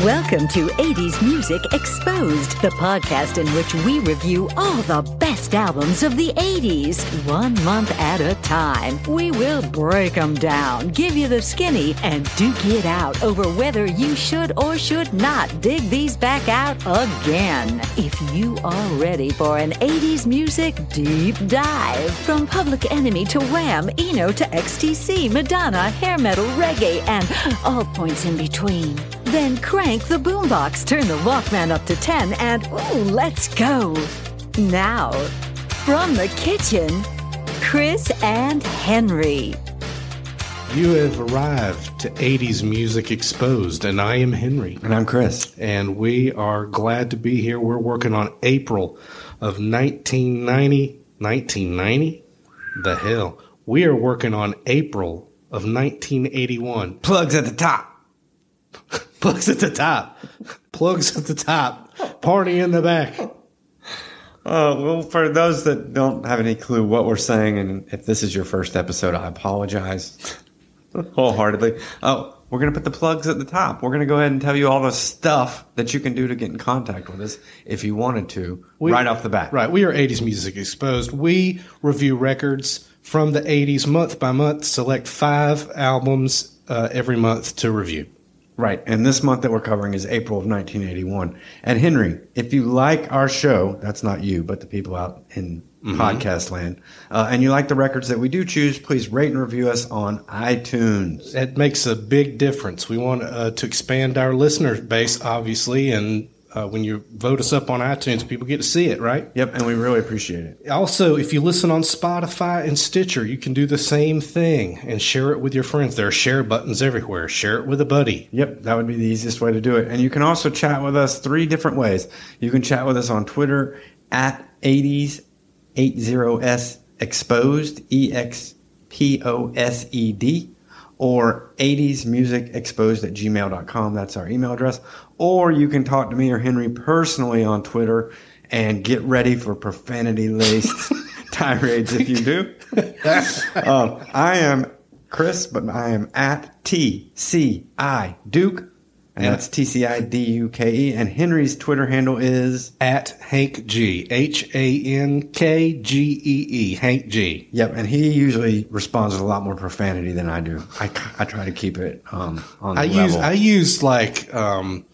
Welcome to 80s Music Exposed, the podcast in which we review all the best albums of the 80s, one month at a time. We will break them down, give you the skinny, and duke it out over whether you should or should not dig these back out again. If you are ready for an 80s music deep dive, from Public Enemy to Wham, Eno to XTC, Madonna, hair metal, reggae, and all points in between, then crank the boombox, turn the Walkman up to 10, and ooh, let's go. Now, from the kitchen, Chris and Henry. You have arrived to 80s Music Exposed, and I am Henry. And I'm Chris. And we are glad to be here. We're working on April of 1990. 1990? The hell. We are working on April of 1981. Plugs at the top. Plugs at the top. Plugs at the top. Party in the back. Uh, well, for those that don't have any clue what we're saying, and if this is your first episode, I apologize wholeheartedly. Oh, we're going to put the plugs at the top. We're going to go ahead and tell you all the stuff that you can do to get in contact with us if you wanted to, We- right off the bat. Right. We are 80s Music Exposed. We review records from the 80s month by month, select five albums uh, every month to review. Right. And this month that we're covering is April of 1981. And Henry, if you like our show, that's not you, but the people out in podcast land, uh, and you like the records that we do choose, please rate and review us on iTunes. It makes a big difference. We want uh, to expand our listener base, obviously, and uh, when you vote us up on iTunes, people get to see it, right? Yep. And we really appreciate it. Also, if you listen on Spotify and Stitcher, you can do the same thing and share it with your friends. There are share buttons everywhere. Share it with a buddy. Yep, that would be the easiest way to do it. And you can also chat with us three different ways. You can chat with us on Twitter at 80s 80s exposed, E X P O S E D, or 80s music exposed at gmail.com. That's our email address. Or you can talk to me or Henry personally on Twitter and get ready for profanity laced tirades if you do. Um, I am Chris, but I am at TCI Duke. And that's T C I D U K E. And Henry's Twitter handle is At Hank G. H A N K G E E. Hank G. Yep, and he usually responds with a lot more profanity than I do. I, I try to keep it um, on the I level. use I use like um,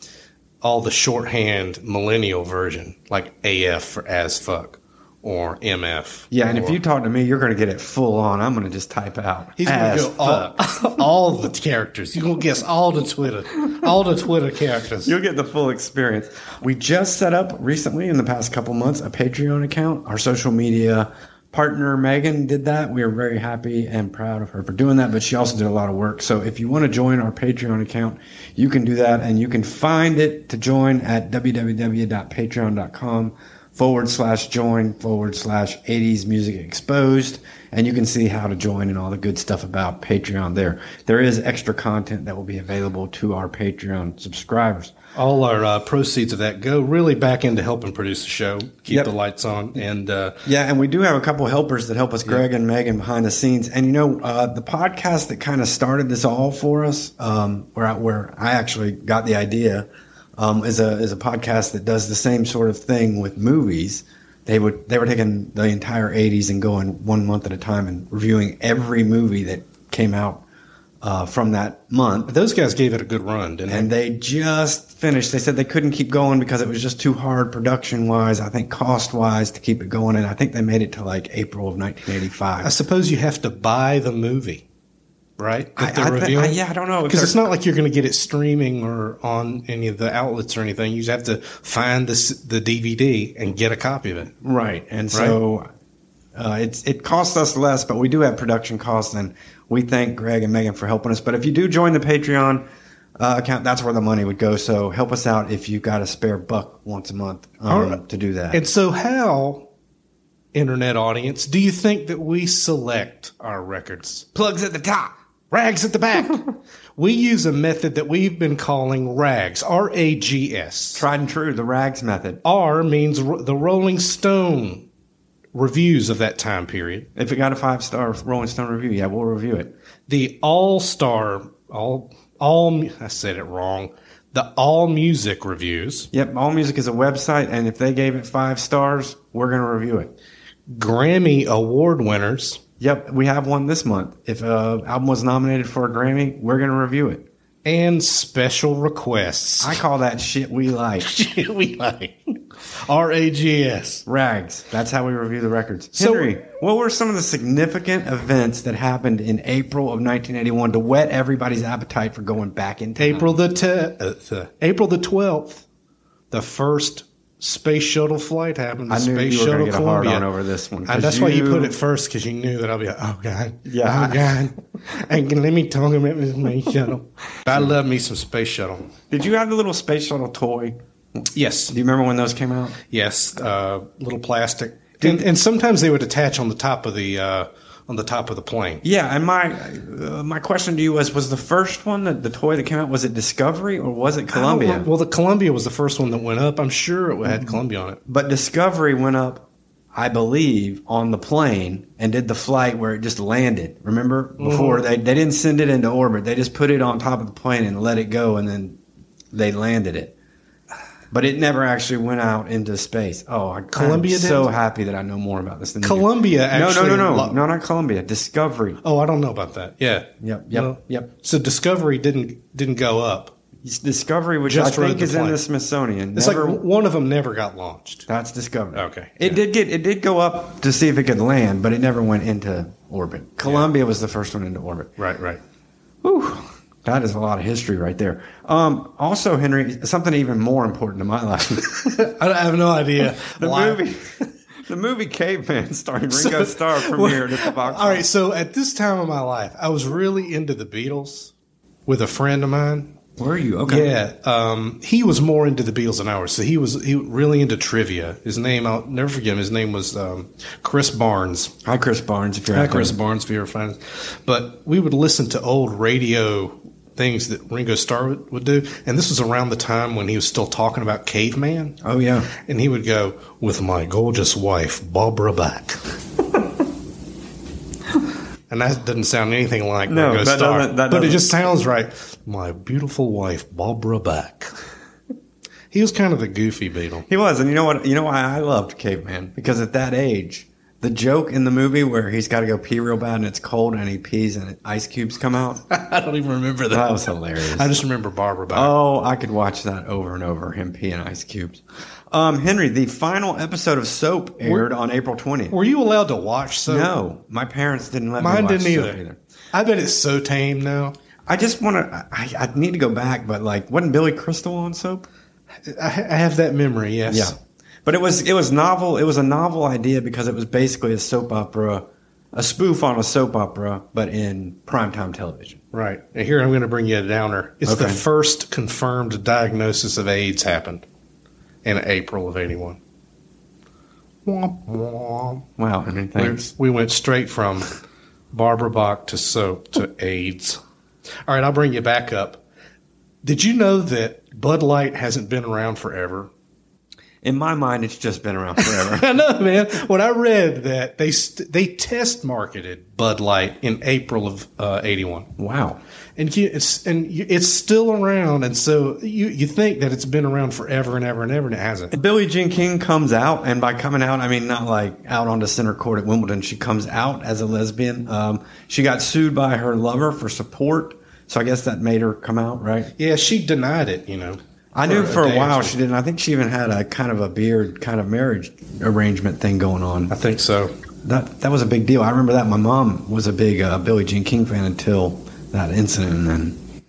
all the shorthand millennial version, like AF for as fuck or MF. yeah, and if you talk to me, you're going to get it full on. I'm going to just type out. He's gonna go all, all the characters. He's gonna guess all the Twitter, all the Twitter characters. You'll get the full experience. We just set up recently in the past couple months a Patreon account. Our social media partner Megan did that. We are very happy and proud of her for doing that, but she also did a lot of work. So if you want to join our Patreon account, you can do that and you can find it to join at www.patreon.com forward slash join forward slash 80s music exposed and you can see how to join and all the good stuff about patreon there. There is extra content that will be available to our patreon subscribers. All our uh, proceeds of that go really back into helping produce the show, keep Yep. the lights on, and uh, yeah and we do have a couple helpers that help us greg and megan behind the scenes. And you know uh, the podcast that kind of started this all for us um, where, I, where i actually got the idea um, is a is a podcast that does the same sort of thing with movies they would they were taking the entire 80s and going one month at a time and reviewing every movie that came out uh, from that month those guys gave it a good run, didn't and they? they just finished. They said they couldn't keep going because it was just too hard production wise. I think cost wise to keep it going, and I think they made it to like April of 1985. I suppose you have to buy the movie, right? I- they're I reviewing? I- yeah, I don't know because it's not like you're going to get it streaming or on any of the outlets or anything. You just have to find the the DVD and get a copy of it. Right, and so uh, it's it costs us less, but we do have production costs, and we thank Greg and Megan for helping us. But if you do join the Patreon uh, account, that's where the money would go. So help us out if you got a spare buck once a month um, All right. to do that. And so, how, internet audience, do you think that we select our records? plugs at the top. Rags at the back. we use a method that we've been calling RAGS, R A G S. Tried and true, the rags method. R means ro- the Rolling Stone reviews of that time period. If it got a five star Rolling Stone review, yeah, we'll review it. The All Star, all, all, I said it wrong. The the All Music reviews, Yep, All Music is a website, and if they gave it five stars, we're going to review it. Grammy Award winners, Yep, we have one this month. If an album was nominated for a Grammy, we're going to review it. and special requests. I call that shit we like. shit we like R A G S. Rags. That's how we review the records. So- Henry, what were some of the significant events that happened in April of 1981 to whet everybody's appetite for going back in time? April the te- uh, April the twelfth, the first space shuttle flight happened. The I knew space you were shuttle going to get a hard on over this one. That's why you put it first because you knew that I'll be like, oh god, Yeah. oh god, and let me talk about this space shuttle. I love me some space shuttle. Did you have the little space shuttle toy? Yes, Do you remember when those came out? yes, uh, little plastic, and, and sometimes they would attach on the top of the uh, on the top of the plane. Yeah, and my uh, my question to you was: Was the first one that the toy that came out was it Discovery or was it Columbia? Well, the Columbia was the first one that went up. I'm sure it had Columbia on it. But Discovery went up, I believe, on the plane and did the flight where it just landed. Remember before they they didn't send it into orbit; they just put it on top of the plane and let it go, and then they landed it. But it never actually went out into space. Oh, I, Columbia I'm so did? happy that I know more about this than. Columbia No, actually. no, no, no, lo- no, not Columbia. Discovery. Oh, I don't know about that. Yeah. Yep, yep, Well, yep. So Discovery didn't didn't go up. Discovery, which Just I think is in the Smithsonian. It's Never- like one of them never got launched. that's Discovery. Okay, It yeah. did get it did go up to see if it could land, but it never went into orbit. Columbia was the first one into orbit. Right, right. Whew, that is a lot of history right there. Um, also, Henry, something even more important to my life: I have no idea. the why- movie, the movie Caveman, starring Ringo Starr, premiered at the box. All right, so at this time of my life, I was really into the Beatles with a friend of mine. where are you? Okay, Yeah, um, he was more into the Beatles than I was. So he was he really into trivia. His name, I'll never forget him. His name was um, Chris Barnes. Hi, Chris Barnes. If you're Hi, out there. Chris Barnes, if you're us. But we would listen to old radio things that Ringo Starr would, would do. And this was around the time when he was still talking about caveman. Oh yeah. And he would go, with my gorgeous wife, Barbara Bach. and that doesn't sound anything like No, Ringo that Starr. doesn't- that but it doesn't. just sounds right. My beautiful wife, Barbara Bach. he was kind of the goofy Beatle. He was, and you know what? You know why I loved Caveman because at that age, the joke in the movie where he's got to go pee real bad and it's cold and he pees and ice cubes come out. I don't even remember that. That was hilarious. I just remember Barbara Oh, I could watch that over and over. Him peeing ice cubes. Um, Henry, the final episode of Soap aired on April 20th. Were you allowed to watch so? no, my parents didn't let me Mine watch didn't Soap either. I bet it's so tame now. I just want to. I, I need to go back, but like, wasn't Billy Crystal on Soap? I, I have that memory. Yes. Yeah, but it was it was novel. It was a novel idea because it was basically a soap opera, a spoof on a soap opera, but in primetime television. Right. And here I'm going to bring you a downer. It's the first confirmed diagnosis of AIDS happened in April of 81. Womp womp. Wow, Henry, We, thanks. we went straight from Barbara Bach to soap to AIDS. All right, I'll bring you back up. Did you know that Bud Light hasn't been around forever? In my mind, it's just been around forever. I know, man. When I read that they st- they test marketed Bud Light in April of uh, '81, wow. and you, it's and you, it's still around, and so you you think that it's been around forever and ever and ever, and it hasn't. Billie Jean King comes out, and by coming out, I mean not like out onto center court at Wimbledon. She comes out as a lesbian. Um, she got sued by her lover for support, so I guess that made her come out, right? Yeah, she denied it. You know, I knew for a or while she didn't. I think she even had a kind of a beard, kind of marriage arrangement thing going on. I think so. That that was a big deal. I remember that. My mom was a big uh, Billie Jean King fan until that incident, and then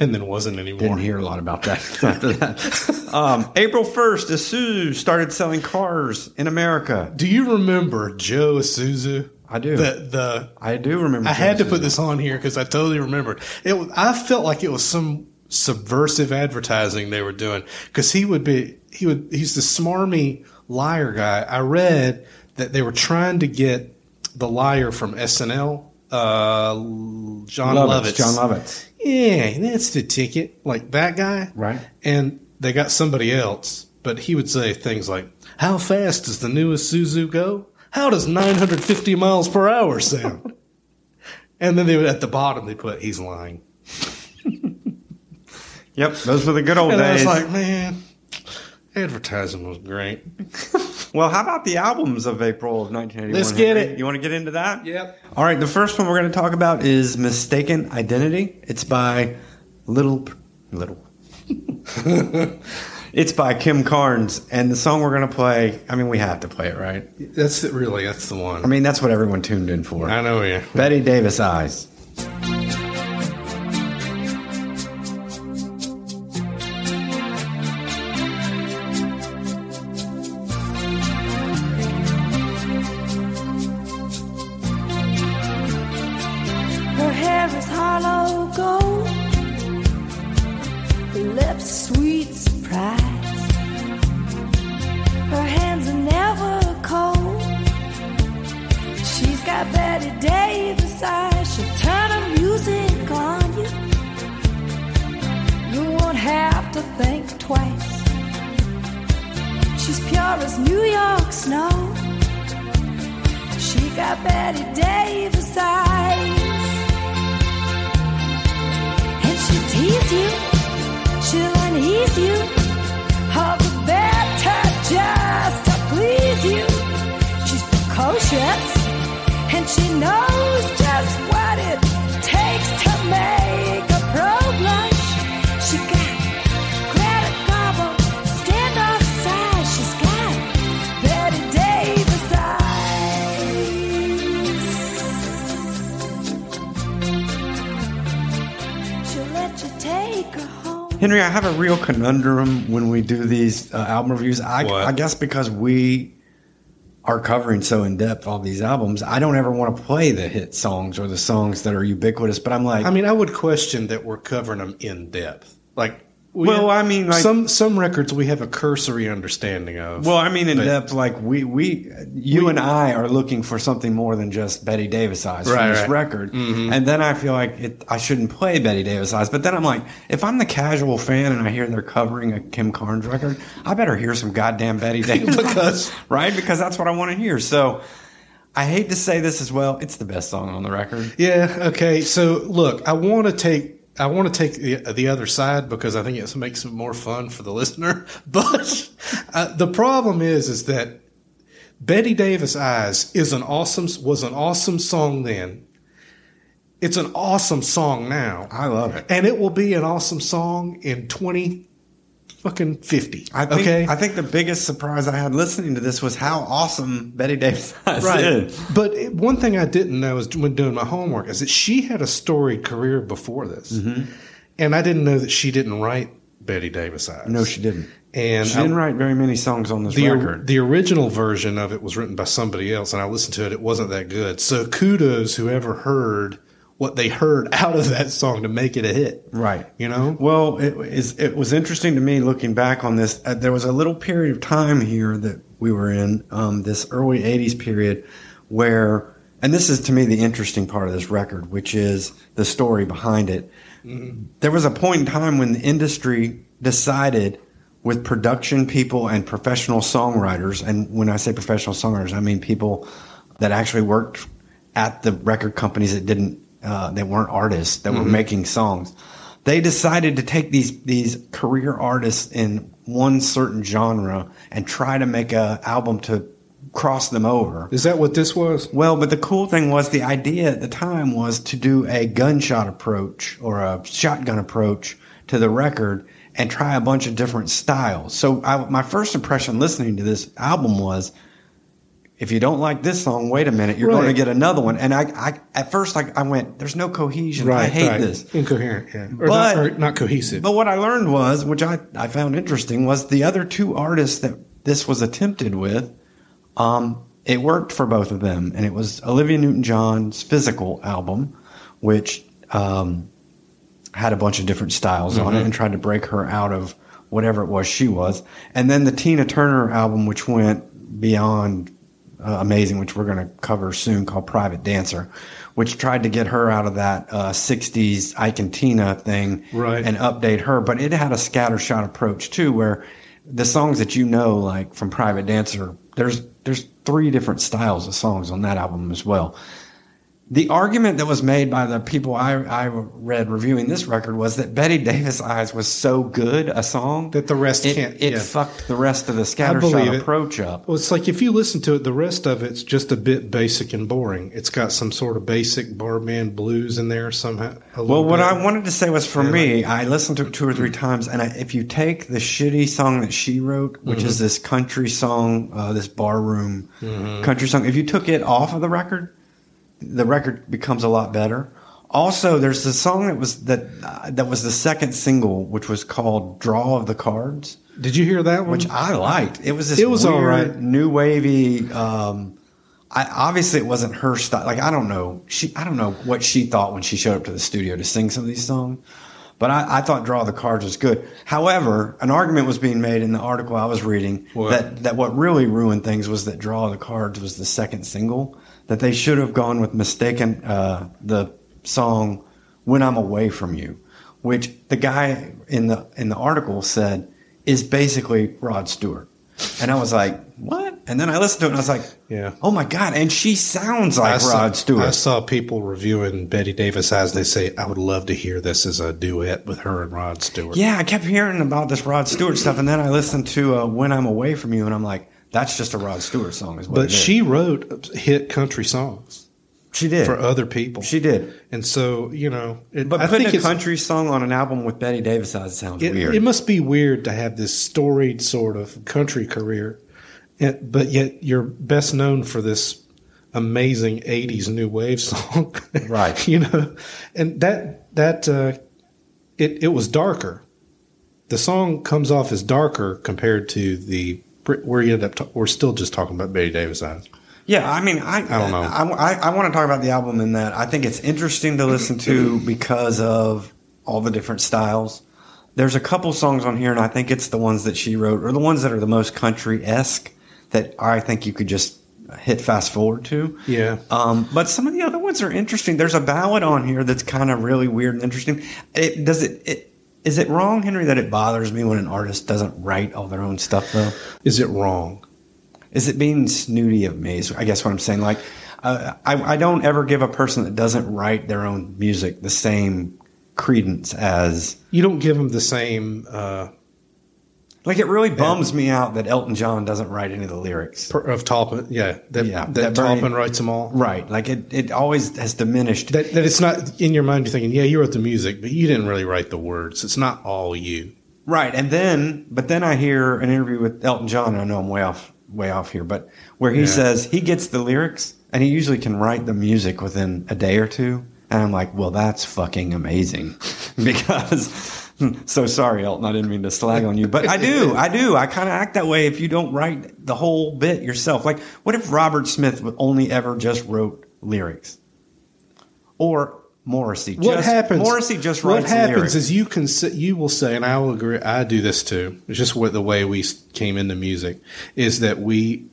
And then wasn't anymore. didn't hear a lot about that after that. Um, April first, Isuzu started selling cars in America. Do you remember Joe Isuzu? I do. The the I do remember. I had to put this on here because I totally remembered. It. I felt like it was some subversive advertising they were doing because he would be he would he's the smarmy liar guy. I read that they were trying to get the liar from SNL, uh, Jon Lovitz, Lovitz. Jon Lovitz. Yeah, that's the ticket. Like that guy, Right. And they got somebody else, but he would say things like, "How fast does the newest Suzu go? How does 950 miles per hour sound?" and then they would at the bottom they put, "He's lying." Yep, those were the good old And I was days. like, man, advertising was great. well, how about the albums of April of 1981? Let's get Henry? it. You want to get into that? Yep. All right, the first one we're going to talk about is Mistaken Identity. It's by Little Little. it's by Kim Carnes, and the song we're going to play. I mean, we have to play it, right? That's it, really, that's the one. I mean, that's what everyone tuned in for. I know, yeah. Bette Davis Eyes. Is hollow gold, her lips sweet surprise. Her hands are never cold. She's got Bette Davis eyes. She'll turn her music on you. You won't have to think twice. She's pure as New York snow. She got Bette Davis eyes. You, she'll unease you. All the to please you. She's precocious, and she knows just what it takes to make Henry, I have a real conundrum when we do these uh, album reviews. I, What? I guess because we are covering so in depth all these albums, I don't ever want to play the hit songs or the songs that are ubiquitous. But I'm like, I mean, I would question that we're covering them in depth. Like, we Well, I mean, like- some some records we have a cursory understanding of. well, I mean, in depth, like we we you We- and I are looking for something more than just Bette Davis eyes Right, from this right. Mm-hmm. record, and then I feel like it, I shouldn't play Bette Davis eyes. But then I'm like, if I'm the casual fan and I hear they're covering a Kim Carnes record, I better hear some goddamn Betty Davis Because- right because that's what I want to hear. So. I hate to say this as well. It's the best song on the record. Yeah. Okay. So look, I want to take I want to take the, the other side because I think it makes it more fun for the listener. But uh, the problem is, is that Bette Davis Eyes is an awesome was an awesome song then. It's an awesome song now, I love it. and it will be an awesome song in twenty fucking fifty. I think, okay. I think the biggest surprise I had listening to this was how awesome Betty Davis is. Right. But it- one thing I didn't know is when doing my homework is that she had a storied career before this. Mm-hmm. And I didn't know that she didn't write Bette Davis Eyes. No, she didn't. And She I- didn't write very many songs on this the, record. the original version of it was written by somebody else, and I listened to it. It wasn't that good. So kudos whoever heard what they heard out of that song to make it a hit. Right. You know? Well, it is. It was interesting to me looking back on this. Uh, there was a little period of time here that we were in, um, this early '80s period, where, and this is to me the interesting part of this record, which is the story behind it. There was a point in time when the industry decided, with production people and professional songwriters, and when I say professional songwriters, I mean people that actually worked at the record companies that didn't, uh, that weren't artists that were making songs they decided to take these these career artists in one certain genre and try to make a album to cross them over. Is that what this was? Well, but the cool thing was the idea at the time was to do a gunshot approach or a shotgun approach to the record and try a bunch of different styles. So I, my first impression listening to this album was, if you don't like this song, wait a minute, you're going to get another one. And I, I at first like I went, there's no cohesion. I hate this. Incoherent, yeah. Or, But- not, or not cohesive. But what I learned was, which I, I found interesting, was the other two artists that this was attempted with, um, it worked for both of them. And it was Olivia Newton John's Physical album, which um, had a bunch of different styles on it and tried to break her out of whatever it was she was. And then the Tina Turner album, which went beyond uh, amazing, which we're going to cover soon, called Private Dancer, which tried to get her out of that uh, 60s Ike and Tina thing Right. and update her. But it had a scattershot approach too, where the songs that you know, like from Private Dancer, there's there's three different styles of songs on that album as well. The argument that was made by the people I, I read reviewing this record was that Bette Davis Eyes was so good a song That the rest it, can't- It yeah. fucked the rest of the scattershot approach up. Well, it's like if you listen to it, the rest of it's just a bit basic and boring. It's got some sort of basic barman blues in there somehow. Well, what bit. I wanted to say was for Yeah, me, I listened to it two or three times, and I, if you take the shitty song that she wrote, which Mm-hmm. is this country song, uh, this barroom country song, if you took it off of the record, the record becomes a lot better. Also, there's the song that was that uh, that was the second single, which was called "Draw of the Cards." Did you hear that one? which I liked. It was this It was weird, all right. new wavy. Um, I obviously it wasn't her style. Like I don't know, she I don't know what she thought when she showed up to the studio to sing some of these songs. But I, I thought "Draw the Cards" was good. However, an argument was being made in the article I was reading What? that that what really ruined things was that "Draw of the Cards" was the second single. That they should have gone with mistaken uh, the song "When I'm Away from You," which the guy in the in the article said is basically Rod Stewart. And I was like, what? And then I listened to it and I was like, Yeah. oh my God. And she sounds like I saw, Rod Stewart. I saw people reviewing Betty Davis as they say, I would love to hear this as a duet with her and Rod Stewart. yeah, I kept hearing about this Rod Stewart stuff. And then I listened to uh, When I'm Away From You and I'm like, that's just a Rod Stewart song. Is what But she wrote hit country songs she did. for other people. she did. and so, you know, it, But I putting think a country song on an album with Betty Davis on it sounds it, weird. it must be weird to have this storied sort of country career, and, but yet you're best known for this amazing 80s new wave song. Right. you know, and that, that, uh, it, it was darker. The song comes off as darker compared to the, where you end up, we're still just talking about Bette Davis eyes. Yeah, I mean, I I don't know. I, I, I want to talk about the album in that I think it's interesting to listen to because of all the different styles. There's a couple songs on here, and I think it's the ones that she wrote, or the ones that are the most country esque that I think you could just hit fast forward to. Yeah. Um, but some of the other ones are interesting. There's a ballad on here that's kind of really weird and interesting. It does it. it is it wrong, Henry, that it bothers me when an artist doesn't write all their own stuff though? Is it wrong? Is it being snooty of me? Is I guess what I'm saying. Like, uh, I, I don't ever give a person that doesn't write their own music the same credence as. You don't give them the same, uh, Like, it really bums me out that Elton John doesn't write any of the lyrics. per- of Taupin, yeah, that, Yeah, that, that Bernie- writes them all. Right. Like, it, it always has diminished. That, that it's not in your mind. You're thinking, yeah, you wrote the music, but you didn't really write the words. It's not all you. Right. And then, but then I hear an interview with Elton John. And I know I'm way off, way off here, but where he Yeah. says he gets the lyrics and he usually can write the music within a day or two. And I'm like, well, that's fucking amazing because. So sorry, Elton. I didn't mean to slag on you, but I do. I do. I kind of act that way if you don't write the whole bit yourself. Like, what if Robert Smith only ever just wrote lyrics, or Morrissey? What just, happens? Morrissey just writes. what happens lyrics. is you can you will say, and I will agree. I do this too. It's just what the way we came into music is that we,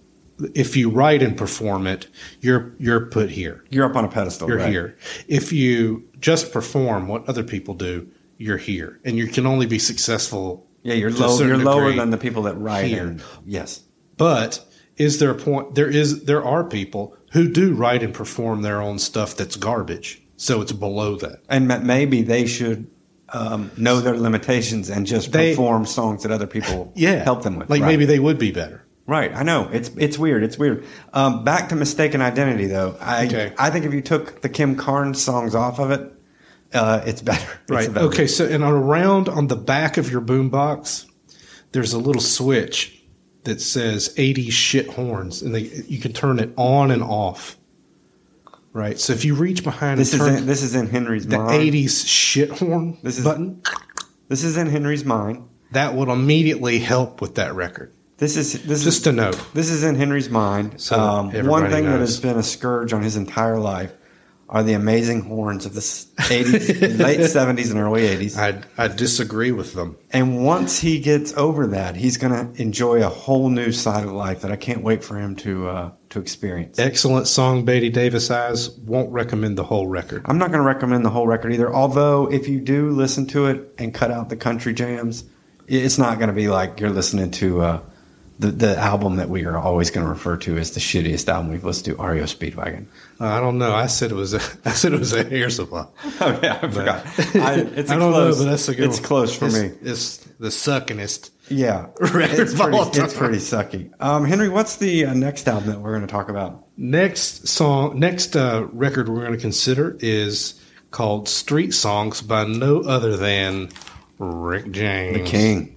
if you write and perform it, you're you're put here. You're up on a pedestal. You're right? here. If you just perform what other people do, you're here, and you can only be successful. Yeah, you're low. You're lower than the people that write here. and yes. But is there a point? There is. There are people who do write and perform their own stuff that's garbage. So it's below that. And maybe they should um, know their limitations and just They- perform songs that other people Yeah, help them with. Like Right. maybe they would be better. Right, I know it's it's weird. It's weird. Um, back to mistaken identity, though. I Okay. I think if you took the Kim Carnes songs off of it, uh, it's better. It's Right. better. Okay. So, and around on the back of your boombox, there's a little switch that says 80s shit horns, and they, you can turn it on and off. Right. So if you reach behind This is in, this is in Henry's the mind. 80s shit horn This is- button, This is in Henry's mind. that would immediately help with that record. This is this is Just is to note. This is in Henry's mind. So um, one thing that has been a scourge on his entire life are the amazing horns of the 80s, late 70s and early 80s. I I disagree with them. And once he gets over that, he's going to enjoy a whole new side of life that I can't wait for him to uh, to experience. Excellent song, Bette Davis Eyes. Won't recommend the whole record. I'm not going to recommend the whole record either. Although, if you do listen to it and cut out the country jams, it's not going to be like you're listening to uh, the the album that we are always going to refer to as the shittiest album we've listened to, REO Speedwagon. I don't know. I said it was a. I said it was a Air Supply. Oh yeah, I forgot. I, it's I don't close, know, but that's a good. It's one. close for It's- me. It's the suckingest. Yeah, Record it's pretty, it's pretty sucky. Um, Henry, what's the uh, next album that we're going to talk about? Next song, next uh, record we're going to consider is called "Street Songs" by no other than Rick James. The King.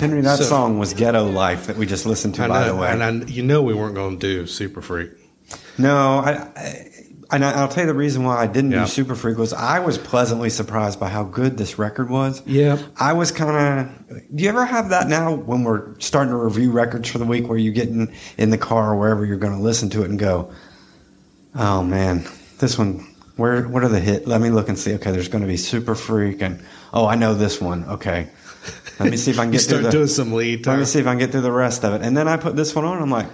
Henry, that So- song was Ghetto Life that we just listened to, by know, the way. and I, you know we weren't going to do Super Freak. No, I, I and I- I'll tell you the reason why I didn't Yeah. do Super Freak was I was pleasantly surprised by how good this record was. Yeah. I was kind of. Do you ever have that now when we're starting to review records for the week, where you get in in the car or wherever you're going to listen to it and go, "Oh man, this one. Where what are the hit? Let me look and see. Okay, there's going to be Super Freak and oh, I know this one. Okay, let me see if I can get through the. doing some lead let me see if I can get through the rest of it. And then I put this one on. I'm like,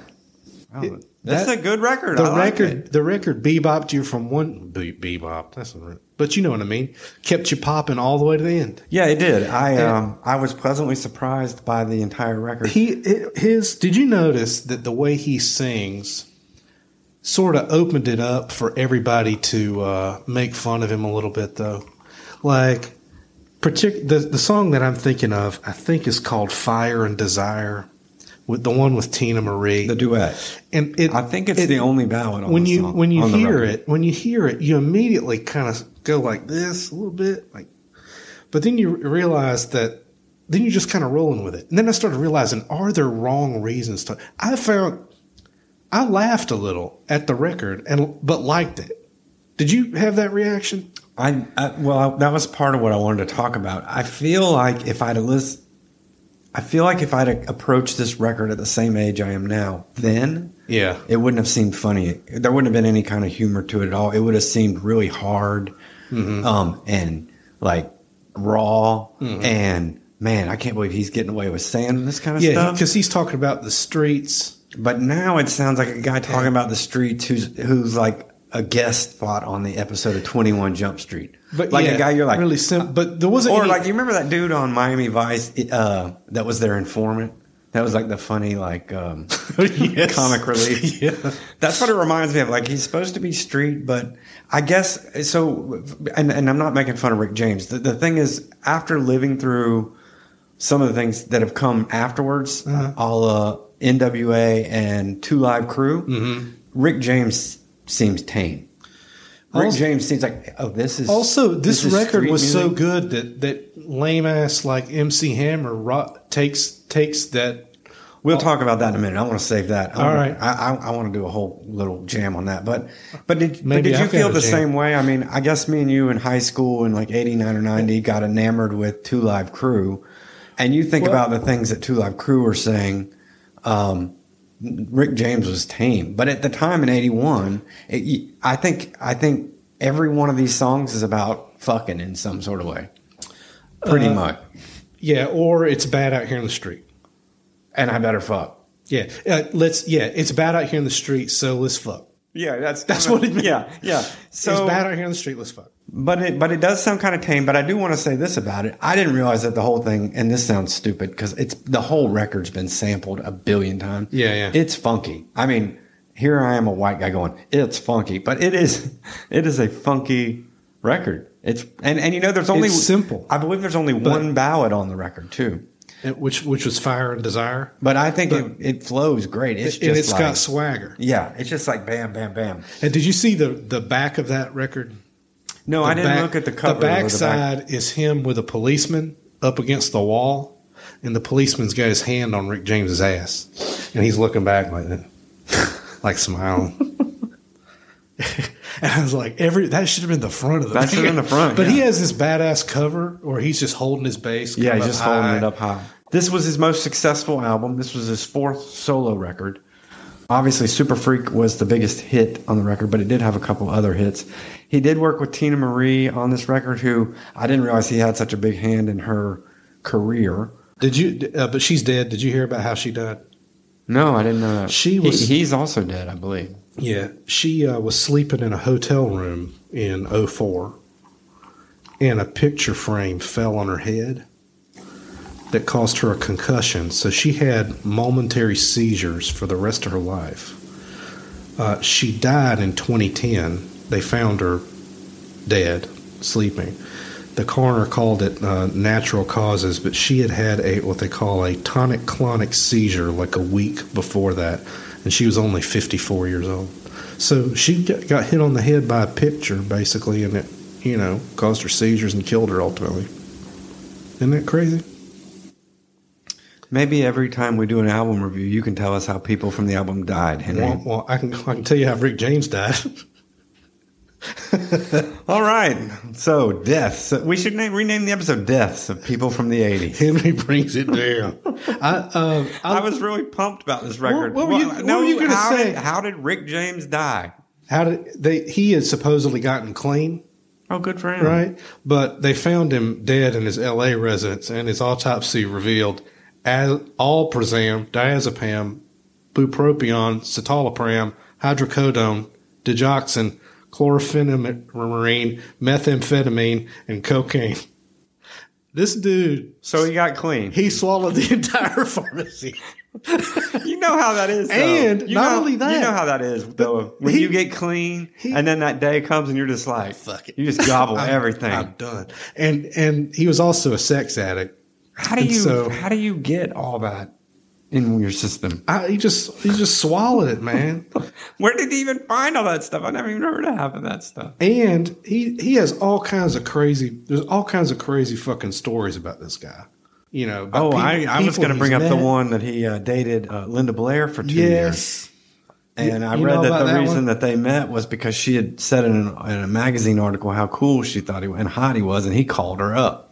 oh, It- that's that- a good record. The I like record, it. the record bebopped you from one be, bebop. That's not. But you know what I mean. Kept you popping all the way to the end. Yeah, it did. I And- um I was pleasantly surprised by the entire record. He his. Did you notice that the way he sings sort of opened it up for everybody to uh, make fun of him a little bit, though. Like, partic- the the song that I'm thinking of, I think is called "Fire and Desire," with the one with Teena Marie. the duet. and it, I think it's it- the only ballad on when the you song- when you hear it when you hear it you immediately kind of go like this a little bit like but then you realize that then you're just kind of rolling with it and then i started realizing are there wrong reasons to i found i laughed a little at the record and but liked it did you have that reaction I, I well that was part of what I wanted to talk about. I feel like if I'd have list, I feel like if I'd approached this record at the same age I am now, then yeah it wouldn't have seemed funny. There wouldn't have been any kind of humor to it at all. It would have seemed really hard, um, and like raw. And man, I can't believe he's getting away with saying this kind of yeah stuff. because he's talking about the streets But now it sounds like a guy talking about the streets who's who's like a guest spot on the episode of Twenty One Jump Street. but like yeah, a guy you're like, really simple but there wasn't or any, like you remember that dude on Miami Vice uh, that was their informant. That was like the funny like um, Yes. comic relief. yeah That's what it reminds me of. Like he's supposed to be street, but I guess so. And, and I'm not making fun of Rick James. The, the thing is, after living through some of the things that have come afterwards, Uh-huh. a la NWA and Two Live Crew, Mm-hmm. Rick James seems tame. Rick Also- James seems like, oh, this is Also, this is record was so good that that lame ass like MC Hammer ro- takes takes that. We'll talk about that in a minute. I want to save that. I All wanna- right. I, I, I want to do a whole little jam on that. But but did, but did you feel the jam. same way? I mean, I guess me and you in high school in like 89 or 90 got enamored with Two Live Crew. And you think Well- about the things that Two Live Crew were saying. Um, Rick James was tame, but at the time in '81, it, I think I think every one of these songs is about fucking in some sort of way, pretty Uh, much. Yeah, or it's bad out here in the street. And I better fuck. Yeah, uh, let's. Yeah, it's bad out here in the street, so let's fuck. Yeah, that's That's what it meant. Yeah, yeah. So, So, it's bad out here on the street. Let's fuck. but it but it does sound kind of tame. But I do want to say this about it. I didn't realize that the whole thing, and this sounds stupid because it's the whole record's been sampled a billion times. Yeah, yeah. It's funky. I mean, here I am, a white guy going, "It's funky," but it is it is a funky record. It's and and you know, there's only It's simple. I believe there's only one ballad on the record too. It- which which was Fire and Desire. But I think it, it flows great. It's just and it's like, got swagger. yeah, it's just like bam, bam, bam. And did you see the the back of that record? No, The I didn't back- look at the cover. The or back side is him with a policeman up against the wall, and the policeman's got his hand on Rick James's ass, and he's looking back like that, like smiling. and I was like, every that should have been the front of the. That should have been the front, But he has this badass cover, where he's just holding his bass. Yeah, he's just holding it up high. This was his most successful album. This was his fourth solo record. Obviously, Super Freak was the biggest hit on the record, but it did have a couple other hits. He did work with Teena Marie on this record, who I didn't realize he had such a big hand in her career. Did you? Uh, but she's dead. Did you hear about how she died? No, I didn't know that. She He- was- he's also dead, I believe. Yeah, she uh, was sleeping in a hotel room in 04 and a picture frame fell on her head that caused her a concussion. So she had momentary seizures for the rest of her life. Uh, she died in 2010. They found her dead, sleeping. The coroner called it uh, natural causes, but she had had a what they call a tonic clonic seizure like a week before that, and she was only 54 years old. So she got hit on the head by a picture, basically, and it, you know, caused her seizures and killed her ultimately. Isn't that crazy? Maybe every time we do an album review, you can tell us how people from the album died, Henry. Well, well, I can I can tell you how Rick James died. All right. So, deaths. We should name, rename the episode Deaths of People from the 80s. Henry brings it down. I, um, I was really pumped about this record. what were you- Well, what were you gonna how say? Did, how did Rick James die? How did they? He had supposedly gotten clean. Oh, good for him. right? But they found him dead in his L.A. residence, and his autopsy revealed as, alprazolam, diazepam, bupropion, citalopram, hydrocodone, digoxin, chlorpheniramine, methamphetamine, and cocaine. This dude, So he got clean. he swallowed the entire pharmacy. you know how that is. Though. And you not know, only that- you know how that is. Though when he- you get clean, he- and then that day comes, and you're just like, Fuck it. You just gobble I'm- everything. I'm done. And and he was also a sex addict. how do and you? so- how do you get all that in your system? I, he just he just swallowed it, man. Where did he even find all that stuff? I never even heard of half of that stuff. And he he has all kinds of crazy. There's all kinds of crazy fucking stories about this guy. You know. Oh, peop- I, I was going to bring he's up the one that he uh, dated uh, Linda Blair for two years. Yes. And I read that the that reason one? that they met was because she had said in, an, in a magazine article how cool she thought he was and hot he was, and he called her up.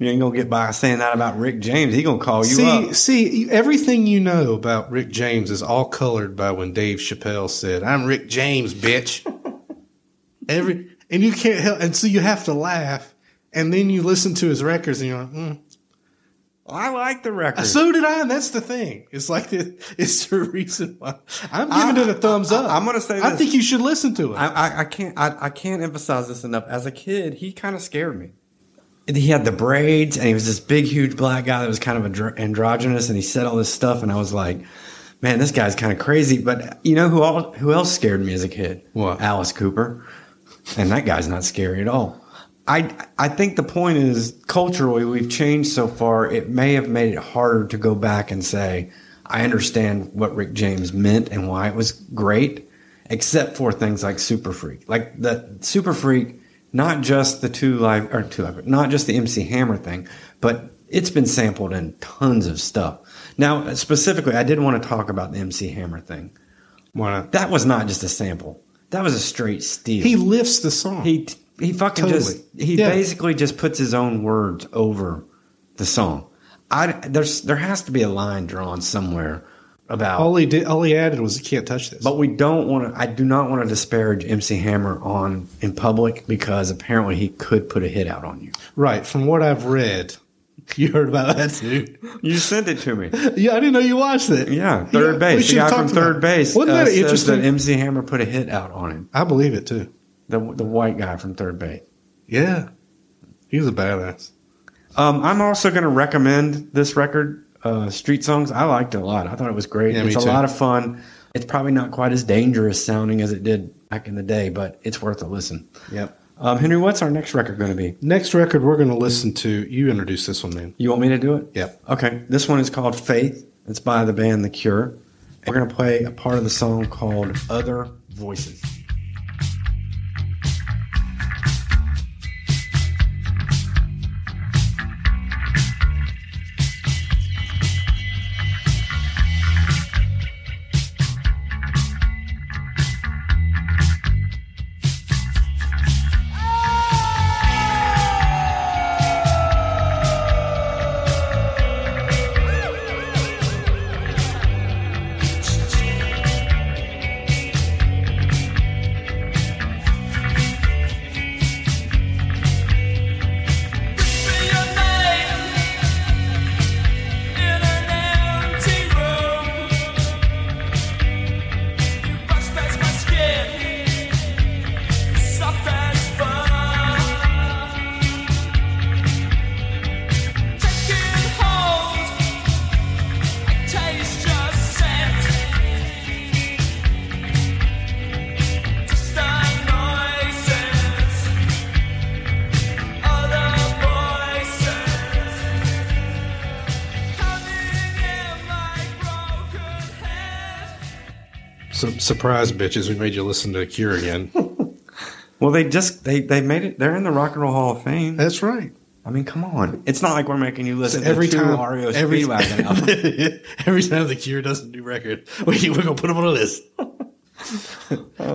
You ain't gonna get by saying that about Rick James. He gonna call you See, up. see, everything you know about Rick James is all colored by when Dave Chappelle said, "I'm Rick James, bitch." Every and you can't help, and so you have to laugh, and then you listen to his records, and you're like, mm. I like the record. "So did I." And that's the thing. It's like it, it's the reason why I'm giving I- it a thumbs up. I- I'm gonna say I think you should listen to it. I, I, I can't I, I can't emphasize this enough. As a kid, he kind of scared me. He had the braids, and he was this big, huge black guy that was kind of andro- androgynous, and he said all this stuff, and I was like, "Man, this guy's kind of crazy." But you know who all, who else scared me as a kid? What? Alice Cooper, and that guy's not scary at all. I I think the point is culturally we've changed so far. It may have made it harder to go back and say, "I understand what Rick James meant and why it was great." except for things like Super Freak. Like the Super Freak, not just the two live or two live, not just the MC Hammer thing, but it's been sampled in tons of stuff. Now, specifically, I did want to talk about the MC Hammer thing. Why? That was not just a sample. That was a straight steal. He lifts the song. he he fucking Totally. just he Yeah. basically just puts his own words over the song. I there's there has to be a line drawn somewhere about all he did, all he added was, "You can't touch this." but we don't want to. I do not want to disparage MC Hammer on in public because apparently he could put a hit out on you. Right. From what I've read, You heard about that too? You sent it to me. Yeah, I didn't know you watched it. Yeah, third we base. The should guy talk from third it. base Wasn't uh, that says interesting? that MC Hammer put a hit out on him. I believe it too. The the white guy from Third Bass. Yeah, he was a badass. Um, I'm also going to recommend this record, uh, Street Songs. I liked it a lot. I thought it was great. Yeah, it's a too. lot of fun. It's probably not quite as dangerous sounding as it did back in the day, but it's worth a listen. Yep. Um, Henry, what's our next record going to be? Next record we're going to listen to. You introduce this one, man. You want me to do it? Yep. Okay. This one is called Faith. It's by the band The Cure. We're going to play a part of the song called Other Voices. Surprise, bitches! We made you listen to the Cure again. Well, they just they they made it. They're in the Rock and Roll Hall of Fame. That's right. I mean, come on. It's not like we're making you listen every to time, REO every, Speedwagon every time the Cure does a new record, we, we're gonna put them on a list.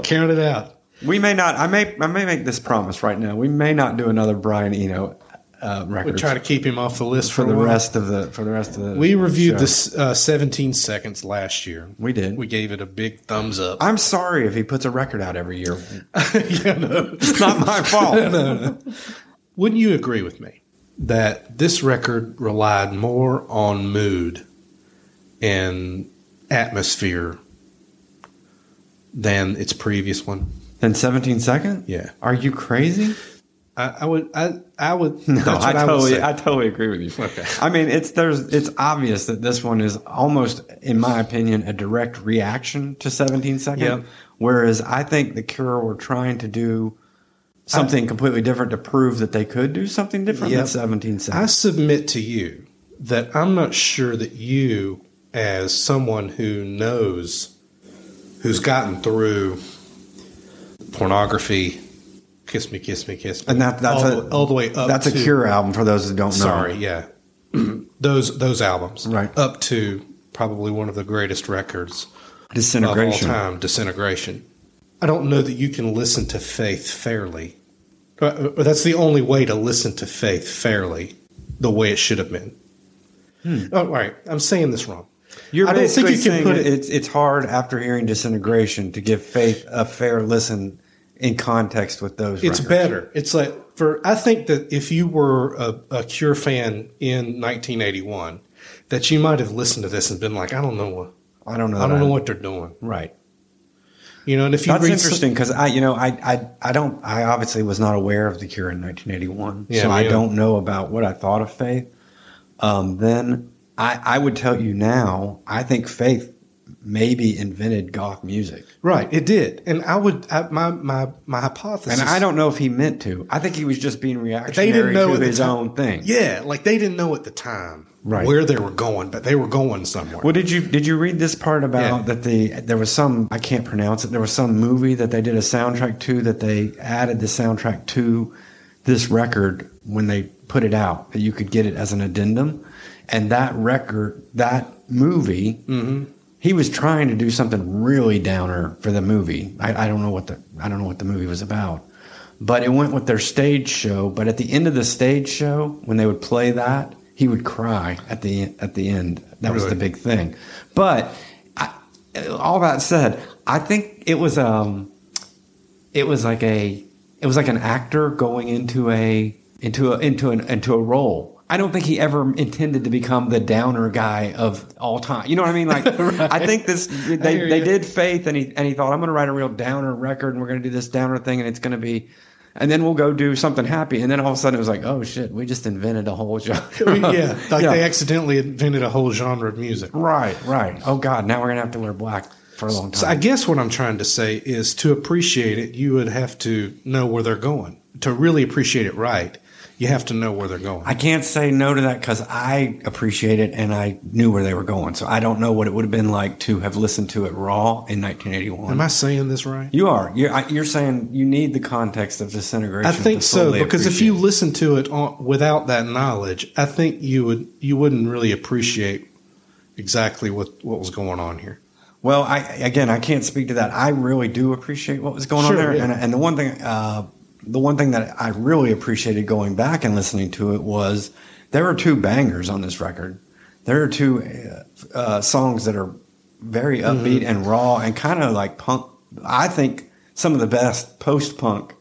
Count it out. We may not. I may. I may make this promise right now. We may not do another Brian Eno uh, We record try to keep him off the list for for, the rest of the for the rest of the. We reviewed show. this uh, 17 seconds last year. We did. We gave it a big thumbs up. I'm sorry if he puts a record out every year. yeah, no. It's not my fault. Wouldn't you agree with me that this record relied more on mood and atmosphere than its previous one? Then 17 second? Yeah. Are you crazy? I, I would. I, I would. No, I what I, totally. I, totally agree with you. Okay. I mean, it's there's, it's obvious that this one is almost, in my opinion, a direct reaction to 17 second. Yep. Whereas I think the Cure were trying to do something completely different to prove that they could do something different Yep. than 17 I submit to you that I'm not sure that you, as someone who knows, who's gotten through pornography, kiss me, kiss me, kiss me, and that, that's all, a, the- all the way up. That's a to- Cure album for those that don't know. Sorry, yeah, those those albums, Right. up to probably one of the greatest records of all time, Disintegration. I don't know that you can listen to Faith fairly. Uh, uh, That's the only way to listen to Faith fairly, the way it should have been. Oh, right. I'm saying this wrong. You're I don't think you can put it- it's it's hard after hearing Disintegration to give Faith a fair listen in context with those. It's records. better. It's like for I think that if you were a, a Cure fan in 1981, that you might have listened to this and been like, I don't know what I don't know. I don't know what they're doing. Right. You know, and if you That's interesting because I, you know, I, I, I don't, I obviously was not aware of the Cure in 1981, Yeah, so I either. don't know about what I thought of Faith. Um, then I, I would tell you now, I think Faith maybe invented goth music, right, it did, and I would I, my my my hypothesis, and I don't know if he meant to. I think he was just being they reactionary didn't know to his time- own thing. Yeah, like they didn't know at the time Right. where they were going, but they were going somewhere. Well, did you did you read this part about Yeah. that the there was some I can't pronounce it. There was some movie that they did a soundtrack to that they added the soundtrack to this record when they put it out that you could get it as an addendum, and that record that movie. Mm-hmm. He was trying to do something really downer for the movie. I, I don't know what the I don't know what the movie was about, but it went with their stage show. But at the end of the stage show, when they would play that, he would cry at the at the end. That was the big thing. But I, all that said, I think it was um, it was like a it was like an actor going into a into a into an into a role. I don't think he ever intended to become the downer guy of all time. You know what I mean? Like, I think this they, hear they you. did faith, and he and he thought I'm going to write a real downer record, and we're going to do this downer thing, and it's going to be, and then we'll go do something happy, and then all of a sudden it was like, oh shit, we just invented a whole genre. yeah, like Yeah. they accidentally invented a whole genre of music. right, right. Oh god, now we're going to have to wear black for a long time. So I guess what I'm trying to say is to appreciate it, you would have to know where they're going. To really appreciate it right, you have to know where they're going. I can't say no to that because I appreciate it and I knew where they were going. So I don't know what it would have been like to have listened to it raw in 1981. Am I saying this right? You are. You're, I- you're saying you need the context of disintegration. I think so because if you listen to it on, without that knowledge, I think you would you wouldn't really appreciate exactly what what was going on here. Well, I again, I can't speak to that. I really do appreciate what was going Sure, on there, yeah. and, and the one thing, uh, the one thing that I really appreciated going back and listening to it was there were two bangers on this record. There are two uh, uh, songs that are very upbeat Mm-hmm. and raw and kind of like punk. I think some of the best post punk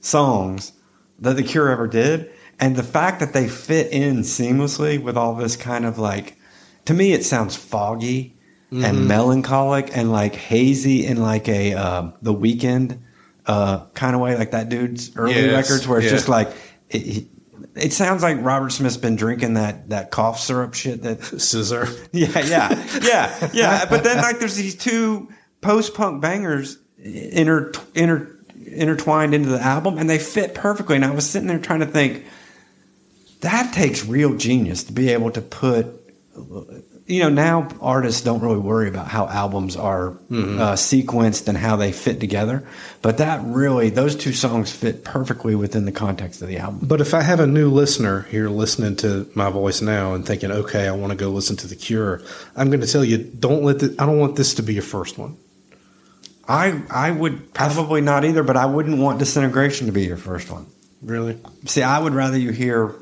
songs that The Cure ever did. And the fact that they fit in seamlessly with all this kind of like, to me, it sounds foggy Mm-hmm. and melancholic and like hazy in like a uh, the Weeknd uh, kind of way, like that dude's early Yes, records, where it's yeah. just like it, it, it sounds like Robert Smith's been drinking that that cough syrup shit that Scissor. yeah, yeah, yeah, yeah. But then like there's these two post punk bangers inter, inter, intertwined into the album, and they fit perfectly. And I was sitting there trying to think that takes real genius to be able to put. You know, now artists don't really worry about how albums are uh, sequenced and how they fit together, but that really those two songs fit perfectly within the context of the album. But if I have a new listener here listening to my voice now and thinking, okay, I want to go listen to The Cure, I'm going to tell you, don't let the, I don't want this to be your first one. I I would probably not either, but I wouldn't want Disintegration to be your first one. Really? See, I would rather you hear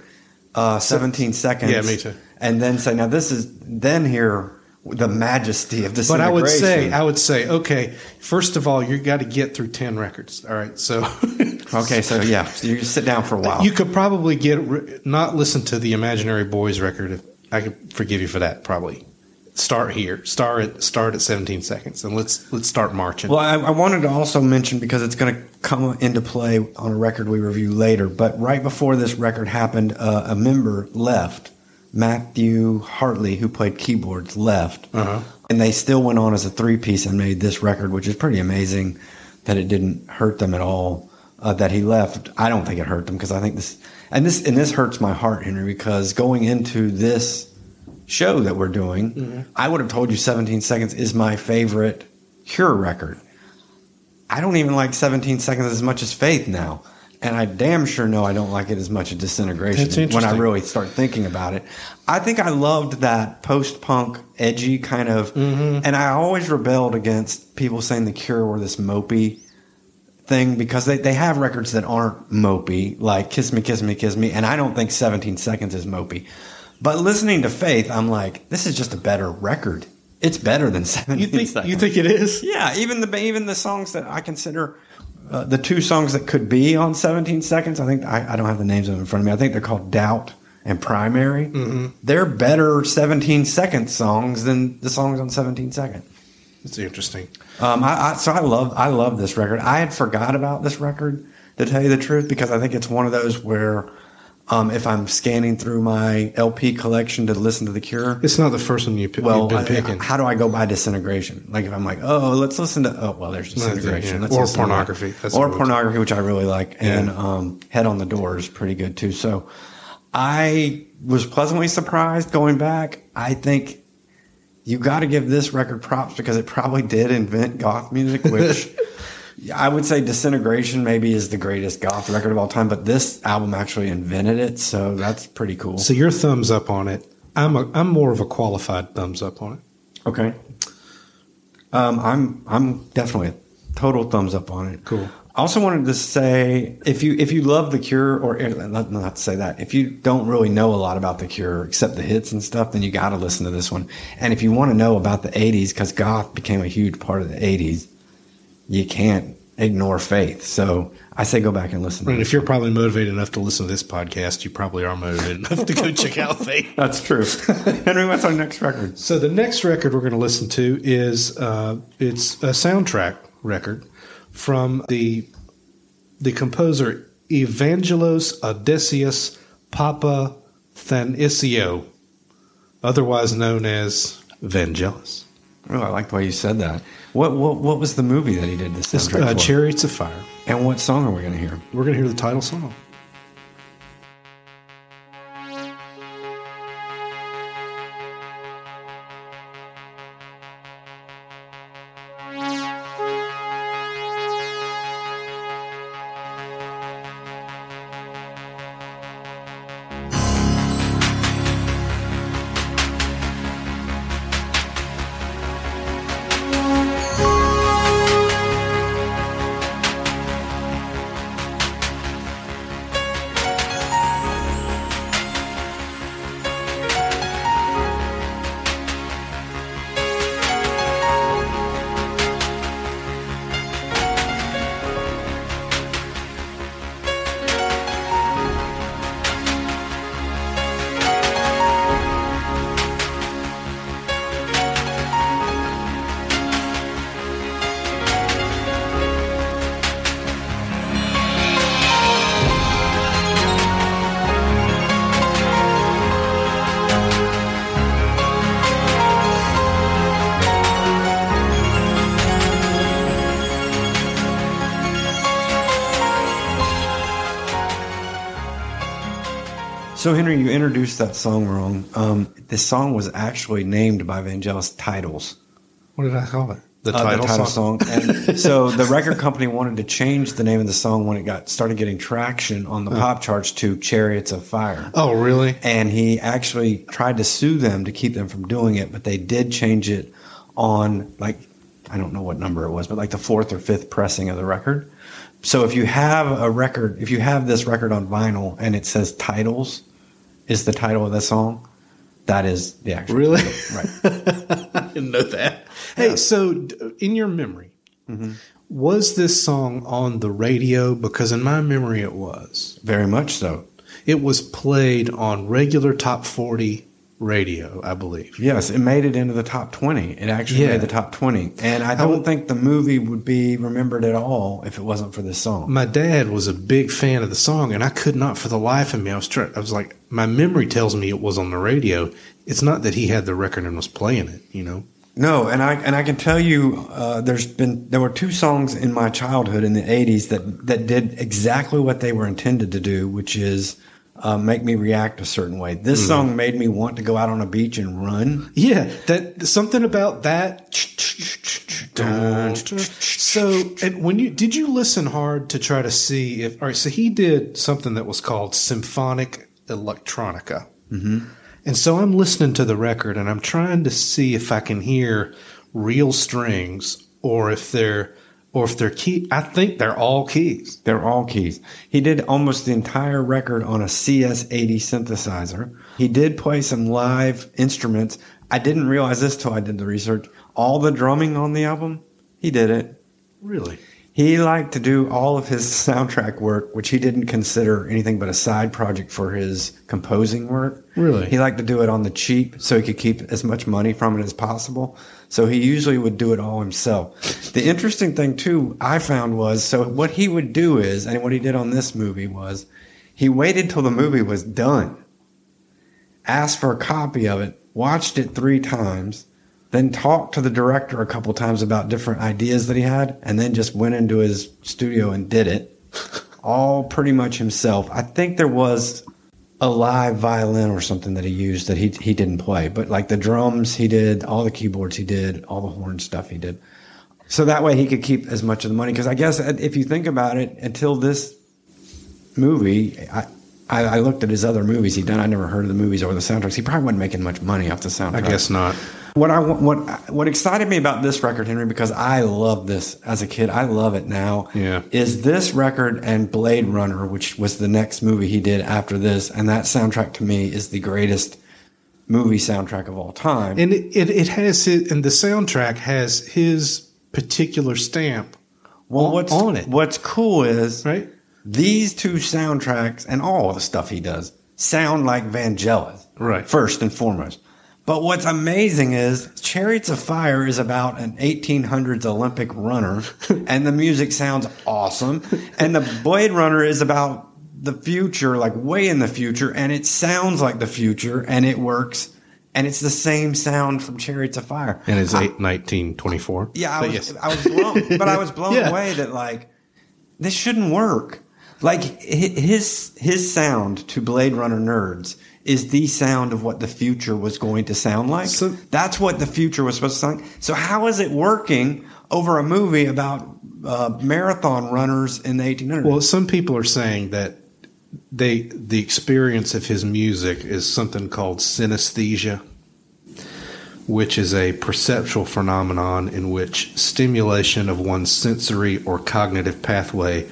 uh, 17 seconds. Yeah, me too. And then say, now this is, then here the majesty of this. But. I would say, I would say, okay, first of all, you got to get through 10 records. All right. So okay, so yeah, so you just sit down for a while. you could probably get, not listen to the Imaginary Boys record. If, I could forgive you for that, probably. Start here. Start at, start at 17 seconds and let's, let's start marching. well, I, I wanted to also mention because it's going to come into play on a record we review later. But right before this record happened, uh, a member left, Matthieu Hartley, who played keyboards, left, Uh-huh. and they still went on as a three piece and made this record, which is pretty amazing that it didn't hurt them at all. Uh, that he left, I don't think it hurt them because I think this and this and this hurts my heart, Henry, because going into this show that we're doing, I would have told you 17 Seconds is my favorite Cure record. I don't even like 17 Seconds as much as Faith now. And I damn sure know I don't like it as much as Disintegration when I really start thinking about it. I think I loved that post punk, edgy kind of, Mm-hmm. and I always rebelled against people saying The Cure were this mopey thing because they, they have records that aren't mopey, like Kiss Me, Kiss Me, Kiss Me, and I don't think 17 Seconds is mopey. But listening to Faith, I'm like, this is just a better record. It's better than 17 you think, Seconds. you think it is? Yeah, even the even the songs that I consider uh, the two songs that could be on 17 seconds. I think I, I don't have the names of them in front of me. I think they're called Doubt and Primary. Mm-hmm. They're better 17 second songs than the songs on 17 second. It's interesting. Um, I, I, so I love I love this record. I had forgot about this record to tell you the truth because I think it's one of those where. Um, if I'm scanning through my LP collection to listen to The Cure, It's not the first one you, pi- well, you've been I- picking. how do I go by disintegration? Like if I'm like, oh, let's listen to, oh, well, there's disintegration. yeah. Or listen to that. pornography. That's or what it was. pornography, which I really like, and um, Head on the Door is pretty good too. So I was pleasantly surprised going back. I think you got to give this record props because it probably did invent goth music, which. I would say Disintegration maybe is the greatest goth record of all time, but this album actually invented it, so that's pretty cool. so your thumbs up on it. I'm a, I'm more of a qualified thumbs up on it. Okay. Um, I'm I'm definitely a total thumbs up on it. Cool. I also wanted to say if you if you love the Cure or eh, not, not to say that if you don't really know a lot about the Cure except the hits and stuff, then you got to listen to this one. And if you want to know about the '80s, because goth became a huge part of the '80s, you can't ignore faith. So I say go back and listen. To And if you're probably motivated enough to listen to this podcast, you probably are motivated enough to go check out Faith. That's true. Henry, what's our next record? So the next record we're going to listen to is uh, it's a soundtrack record from the the composer Evangelos Odysseus Papa Thanisio, otherwise known as Vangelis. Oh, I like the way you said that. What what what was the movie that he did this soundtrack uh, for? Chariots of Fire. And what song are we going to hear? We're going to hear the title song. So Henry, you introduced that song wrong. Um, this song was actually named by Vangelis Titles. What did I call it? The uh, title, the title song. song. And so the record company wanted to change the name of the song when it got started getting traction on the pop charts to Chariots of Fire. Oh, really? And he actually tried to sue them to keep them from doing it, but they did change it on like I don't know what number it was, but like the fourth or fifth pressing of the record. So if you have a record, if you have this record on vinyl and it says titles is the title of the song, that is the actual Really? right. I didn't know that. Hey, so in your memory, Mm-hmm. was this song on the radio? Because in my memory, it was. Very much so. It was played on regular top 40 radio, I believe. Yes, it made it into the top 20. It actually Yeah. made the top 20. And I don't think the movie would be remembered at all if it wasn't for this song. My dad was a big fan of the song, and I could not for the life of me. I was trying, I was like, my memory tells me it was on the radio. It's not that he had the record and was playing it, you know? No, and I and I can tell you, uh, there's been there were two songs in my childhood in the '80s that that did exactly what they were intended to do, which is uh, make me react a certain way. This song made me want to go out on a beach and run. Yeah, that something about that. So, and when you did you listen hard to try to see if all right? So he did something that was called symphonic electronica, mm-hmm. and so I'm listening to the record and I'm trying to see if I can hear real strings or if they're or if they're key. I think they're all keys. They're all keys. He did almost the entire record on a CS80 synthesizer. He did play some live instruments. I didn't realize this till I did the research. All the drumming on the album, he did it. Really? He liked to do all of his soundtrack work, which he didn't consider anything but a side project for his composing work. Really? He liked to do it on the cheap so he could keep as much money from it as possible. So he usually would do it all himself. The interesting thing, too, I found was so what he would do is, and what he did on this movie was, he waited till the movie was done, asked for a copy of it, watched it three times, then talked to the director a couple times about different ideas that he had, and then just went into his studio and did it all pretty much himself. I think there was a live violin or something that he used that he he didn't play, but like the drums he did, all the keyboards he did, all the horn stuff he did. So that way he could keep as much of the money. Because I guess uh, if you think about it, until this movie, I, I I looked at his other movies he'd done. I never heard of the movies or the soundtracks. He probably wasn't making much money off the soundtrack. I guess not. What I what what excited me about this record, Henry, because I loved this as a kid. I love it now. Yeah. is this record and Blade Runner, which was the next movie he did after this, and that soundtrack to me is the greatest movie soundtrack of all time. And it, it, it has his, and the soundtrack has his particular stamp Well, on, what's on it. What's cool is Right? these two soundtracks and all the stuff he does sound like Vangelis, Right. First and foremost. But what's amazing is Chariots of Fire is about an 1800s Olympic runner, and the music sounds awesome. And the Blade Runner is about the future, like way in the future, and it sounds like the future, and it works. And it's the same sound from Chariots of Fire. And it's I- eight, 1924. yeah, I But was, yes. I was blown, but I was blown Yeah. away that like this shouldn't work. Like his his sound to Blade Runner nerds is the sound of what the future was going to sound like. So- That's what the future was supposed to sound. like. So how is it working over a movie about uh, marathon runners in the 1800s? Well, some people are saying that they the experience of his music is something called synesthesia, which is a perceptual phenomenon in which stimulation of one's sensory or cognitive pathway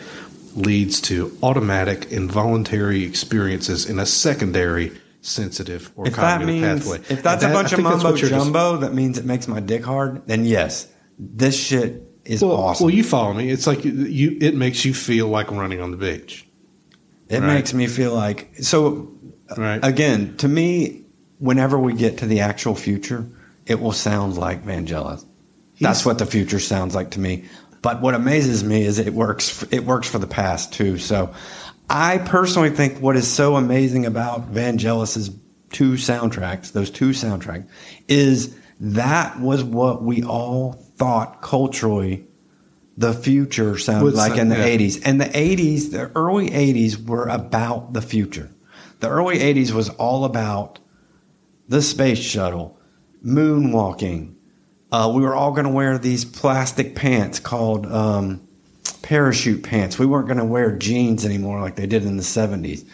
leads to automatic involuntary experiences in a secondary sensitive or if that cognitive means pathway. if that's And a bunch I of mumbo you're just- jumbo, that means it makes my dick hard. Then yes, this shit is well, awesome. well, you follow me. It's like you, you. It makes you feel like running on the beach, It Right. makes me feel like so. right? Again, to me, whenever we get to the actual future, it will sound like Vangelis. That's what the future sounds like to me. But what amazes me is it works. It works for the past too. So, I personally think what is so amazing about Vangelis's two soundtracks, those two soundtracks, is that was what we all thought culturally the future sounded like in the yeah. 80s. And the 80s, the early 80s were about the future. The early 80s was all about the space shuttle, moonwalking. Uh, we were all going to wear these plastic pants called um, parachute pants. We weren't going to wear jeans anymore like they did in the 70s.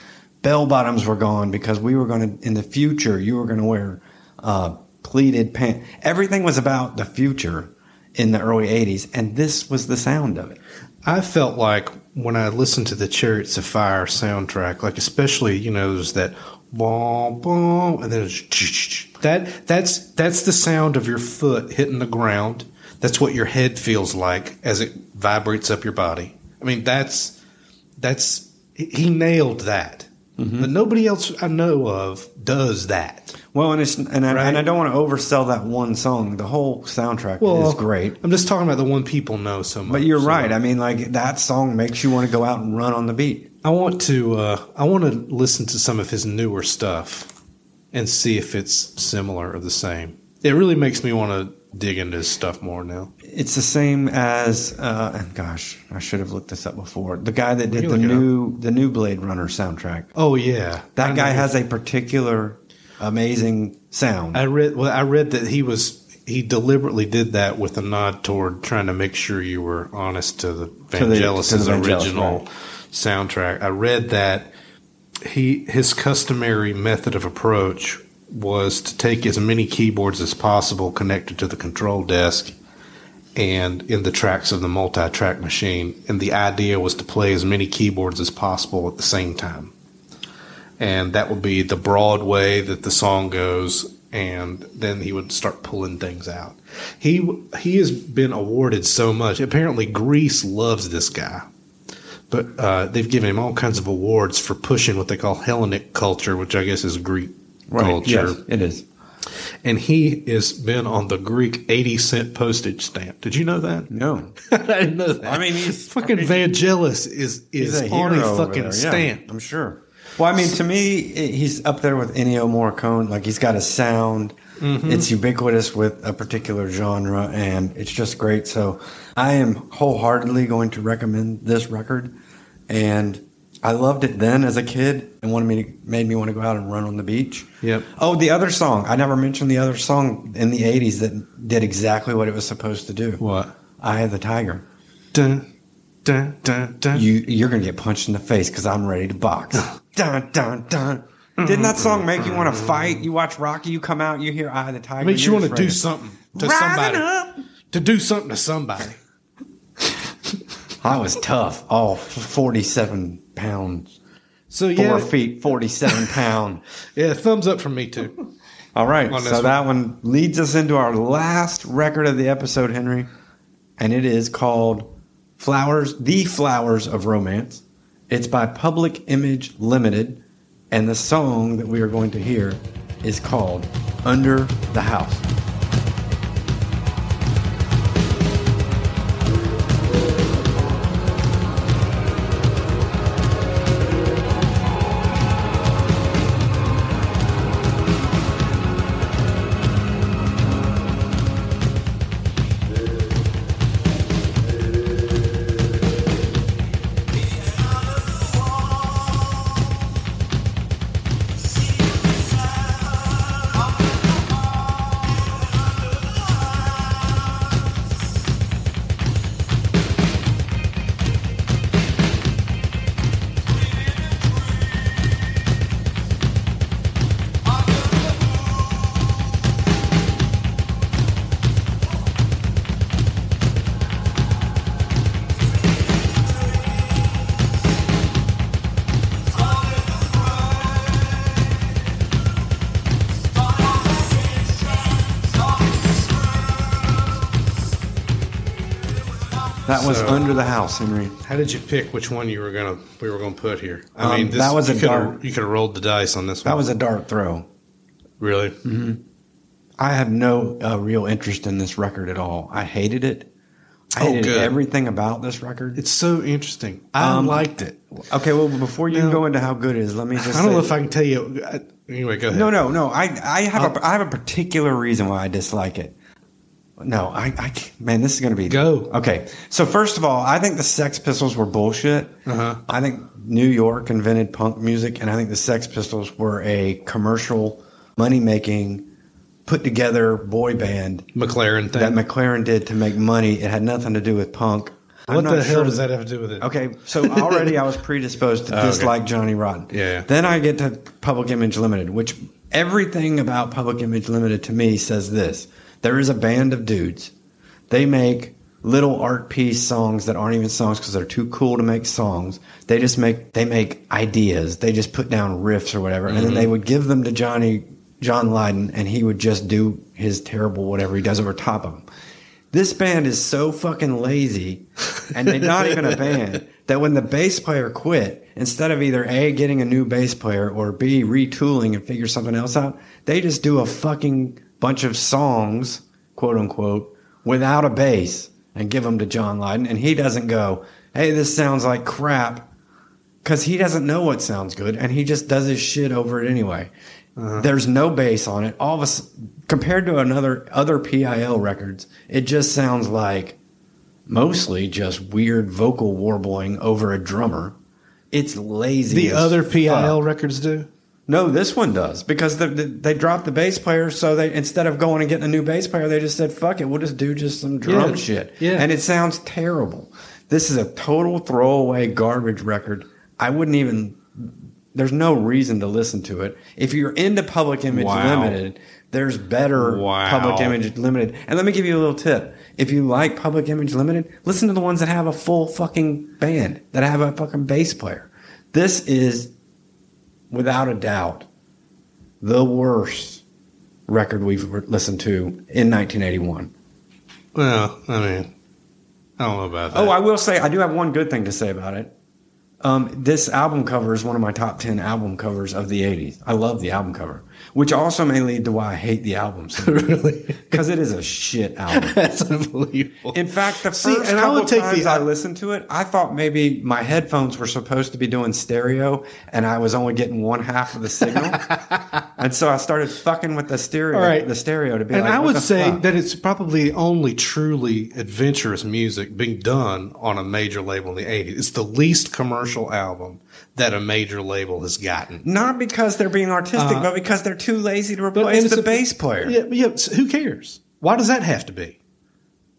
Bell bottoms were gone because we were going to, in the future, you were going to wear uh, pleated pants. Everything was about the future in the early 80s, and this was the sound of it. I felt like when I listened to the Chariots of Fire soundtrack, like especially you know that boom boom, and then it's that that's that's the sound of your foot hitting the ground. That's what your head feels like as it vibrates up your body. I mean that's that's he nailed that, mm-hmm. but nobody else I know of does that. Well, and it's and I, Right. and I don't want to oversell that one song. The whole soundtrack is great. I'm just talking about the one people know so much. But you're so- right. I mean, like that song makes you want to go out and run on the beat. I want to uh, I want to listen to some of his newer stuff and see if it's similar or the same. It really makes me want to dig into his stuff more now. It's the same as, uh, and gosh, I should have looked this up before. The guy that did the new the new Blade Runner soundtrack. Oh yeah, That I guy know. has a particular amazing sound. I read well. I read that he was he deliberately did that with a nod toward trying to make sure you were honest to the To the- to the Vangelis, original right. Soundtrack. I read that he his customary method of approach was to take as many keyboards as possible connected to the control desk and in the tracks of the multi-track machine and the idea was to play as many keyboards as possible at the same time. And that would be the broad way that the song goes and then he would start pulling things out. He he has been awarded so much. Apparently greece loves this guy but uh, they've given him all kinds of awards for pushing what they call hellenic culture which i guess is greek culture Yes, it is. and he has been on the greek 80 cent postage stamp did you know that No, i didn't know that I mean, he's- fucking vangelis is is a on a fucking yeah, stamp I'm sure. Well, I mean, to me, he's up there with Ennio Morricone. Like he's got a sound. Mm-hmm. It's ubiquitous with a particular genre, and it's just great. So, I am wholeheartedly going to recommend this record. And I loved it then as a kid, and wanted me to, made me want to go out and run on the beach. Yep. Oh, the other song. I never mentioned the other song in the '80s that did exactly what it was supposed to do. what "Eye of the Tiger." dun, dun, dun, dun. you you're gonna get punched in the face because I'm ready to box. dun dun dun. Didn't that song mm-hmm. make you want to fight? You watch Rocky, you come out, you hear "Eye of the Tiger." makes you want to do something to Rising somebody. up. To do something to somebody. I was tough. Oh, 47 pounds, So four feet, 47 pound. yeah, thumbs up from me too. All right, On so one. that one leads us into our last record of the episode, Henry, and it is called Flowers, The Flowers of Romance. It's by Public Image Limited, and the song that we are going to hear is called Under the House. Was So- Under the House, Henry. How did you pick which one you were gonna we were gonna put here? I Um, mean, this, that was a dart. You could have rolled the dice on this one. That was a dart throw. really. I have no uh, real interest in this record at all. I hated it. I Oh, hated good. everything about this record. It's so interesting. I Um, liked it. Okay, well, before you No. go into how good it is, let me just I don't know if I can tell you. I, anyway, go ahead. No, no, no. I, I have a, I have a particular reason why I dislike it. No, I, I man, this is going to be Go. Okay, so first of all, I think the Sex Pistols were bullshit. Uh-huh. I think New York invented punk music, and I think the Sex Pistols were a commercial, money making, put together boy band McLaren thing. that McLaren did to make money. It had nothing to do with punk. What the hell sure does that have to do with it? Okay, so already I was predisposed to Oh, okay. dislike Johnny Rotten. Yeah, yeah. Then I get to Public Image Limited, which everything about Public Image Limited to me says this: there is a band of dudes. They make little art piece songs that aren't even songs because they're too cool to make songs. They just make they make ideas. They just put down riffs or whatever, and then Mm-hmm. they would give them to Johnny John Lydon, and he would just do his terrible whatever he does over top of them. This band is so fucking lazy, and they're not even a band, that when the bass player quit, instead of either A, getting a new bass player, or B, retooling and figure something else out, they just do a fucking bunch of songs, quote unquote, without a bass and give them to John Lydon, and he doesn't go, hey, this sounds like crap, because he doesn't know what sounds good, and he just does his shit over it anyway. Uh-huh. There's no bass on it. All of us, compared to another other PIL records, it just sounds like mostly just weird vocal warbling over a drummer. It's lazy. the other PIL fuck. records do. No, this one does because the, the, they dropped the bass player. So they instead of going and getting a new bass player, they just said, "Fuck it, we'll just do just some drum Yeah, shit." yeah. and it sounds terrible. This is a total throwaway garbage record. I wouldn't even. There's no reason to listen to it. If you're into Public Image Wow. Limited, there's better Wow. Public Image Limited. And let me give you a little tip. If you like Public Image Limited, listen to the ones that have a full fucking band, that have a fucking bass player. This is, without a doubt, the worst record we've listened to in 1981. Well, I mean, I don't know about that. Oh, I will say I do have one good thing to say about it. Um, this album cover is one of my top 10 album covers of the 80s. I love the album cover, which also may lead to why I hate the album so really? because it is a shit album. That's unbelievable. In fact, the See, first I couple would take times the- I listened to it, I thought maybe my headphones were supposed to be doing stereo, and I was only getting one half of the signal, and so I started fucking with the stereo, right. the stereo to be and like, I would say fuck? that it's probably only truly adventurous music being done on a major label in the 80s. It's the least commercial album that a major label has gotten. not because they're being artistic, Uh, but because they're too lazy to replace the a- bass player. Yeah, yeah, so who cares? Why does that have to be?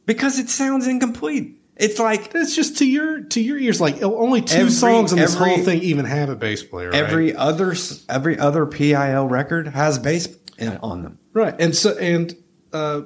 Because it sounds incomplete. It's like It's just to your to your ears. Like only two Every- songs in this every- whole thing even have a bass player. Right? every other every other PIL record has bass in- on them. right, and so and uh,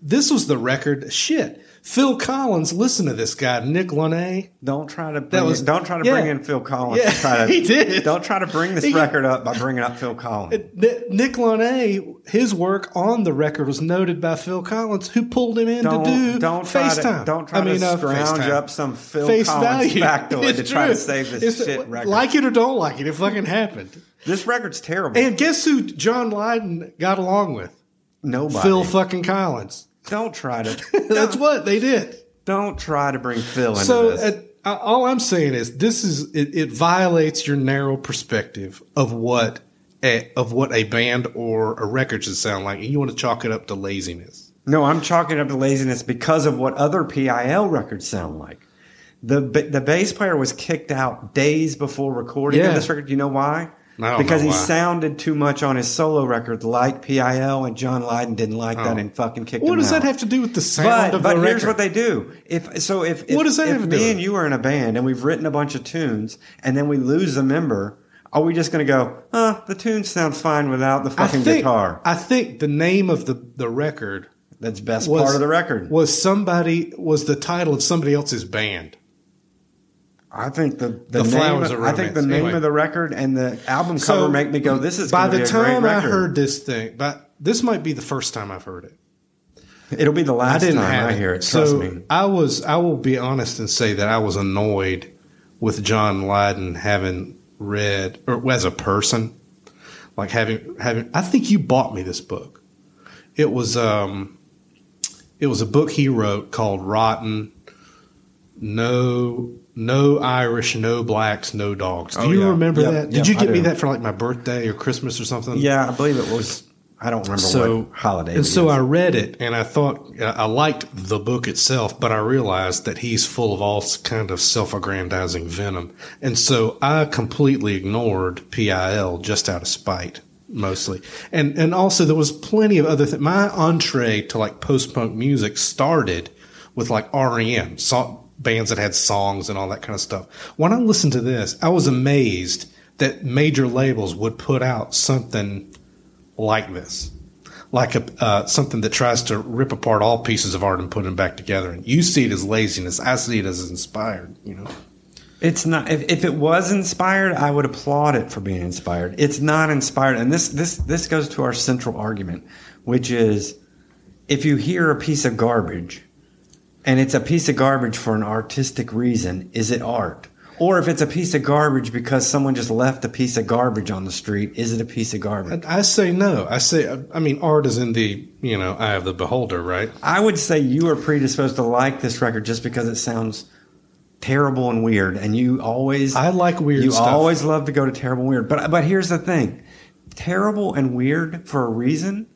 this was the record. Shit, Phil Collins. Listen to this guy, Nick Launay. Don't try to bring was- in, don't try to yeah. bring in Phil Collins. Yeah, to try to, he did. Don't try to bring this He- record up by bringing up Phil Collins. Nick Launay, his work on the record was noted by Phil Collins, who pulled him in don't to do don't try FaceTime. to don't try I mean, to uh, scrounge FaceTime. up some Phil Face Collins value. factoid It's to try to save this It's- shit record. Like it or don't like it, it fucking happened. this record's terrible. And guess who John Lydon got along with? Nobody. Phil fucking Collins. Don't try to. That's what they did. Don't try to bring Phil into So this. uh, uh, all I'm saying is this is it, it violates your narrow perspective of what a, of what a band or a record should sound like, and you want to chalk it up to laziness. No, I'm chalking it up to laziness because of what other PIL records sound like. The the bass player was kicked out days before recording Yeah. this record. Do you know why? I don't because he sounded too much on his solo record like PIL, and John Lydon didn't like that Oh. and fucking kicked What him does that have to do with the sound But, of but the record? But here's what they do. If so, if, if What does that if have to do me and you are in a band and we've written a bunch of tunes, and then we lose a member, are we just going to go? Uh, the tune sounds fine without the I fucking think, guitar. I think the name of the the record That's best was part of the record. was somebody was the title of somebody else's band. I think the The the, name of, I think the name Anyway. of the record and the album cover make me go. This is by the be a great time I heard this thing, but this might be the first time I've heard it. It'll be the I last didn't time I it. hear it. Trust so me. I was. I will be honest and say that I was annoyed with John Lydon having read or as a person, like having having. I think you bought me this book. It was um, it was a book he wrote called Rotten. No, no Irish, no blacks, no dogs. Do Oh, you yeah. remember Yep, that? yep, Did you I get me that for like my birthday or Christmas or something? Yeah, I believe it was. I don't remember so what holiday. And so. I read it, and I thought I liked the book itself, but I realized that he's full of all kind of self-aggrandizing venom, and so I completely ignored PIL just out of spite, mostly. And and also there was plenty of other things. My entree to like post-punk music started with like REM, so- bands that had songs and all that kind of stuff. When I listened to this, I was amazed that major labels would put out something like this, like a uh, something that tries to rip apart all pieces of art and put them back together. And you see it as laziness. I see it as inspired. You know, It's not. If, if it was inspired, I would applaud it for being inspired. It's not inspired, and this this this goes to our central argument, which is, if you hear a piece of garbage, and it's a piece of garbage for an artistic reason, is it art? Or if it's a piece of garbage because someone just left a piece of garbage on the street, is it a piece of garbage? And I say no. I say I mean art is in the you know eye of the beholder, right? I would say you are predisposed to like this record just because it sounds terrible and weird, and you always I like weird You stuff. always love to go to terrible and weird, but but here's the thing: terrible and weird for a reason.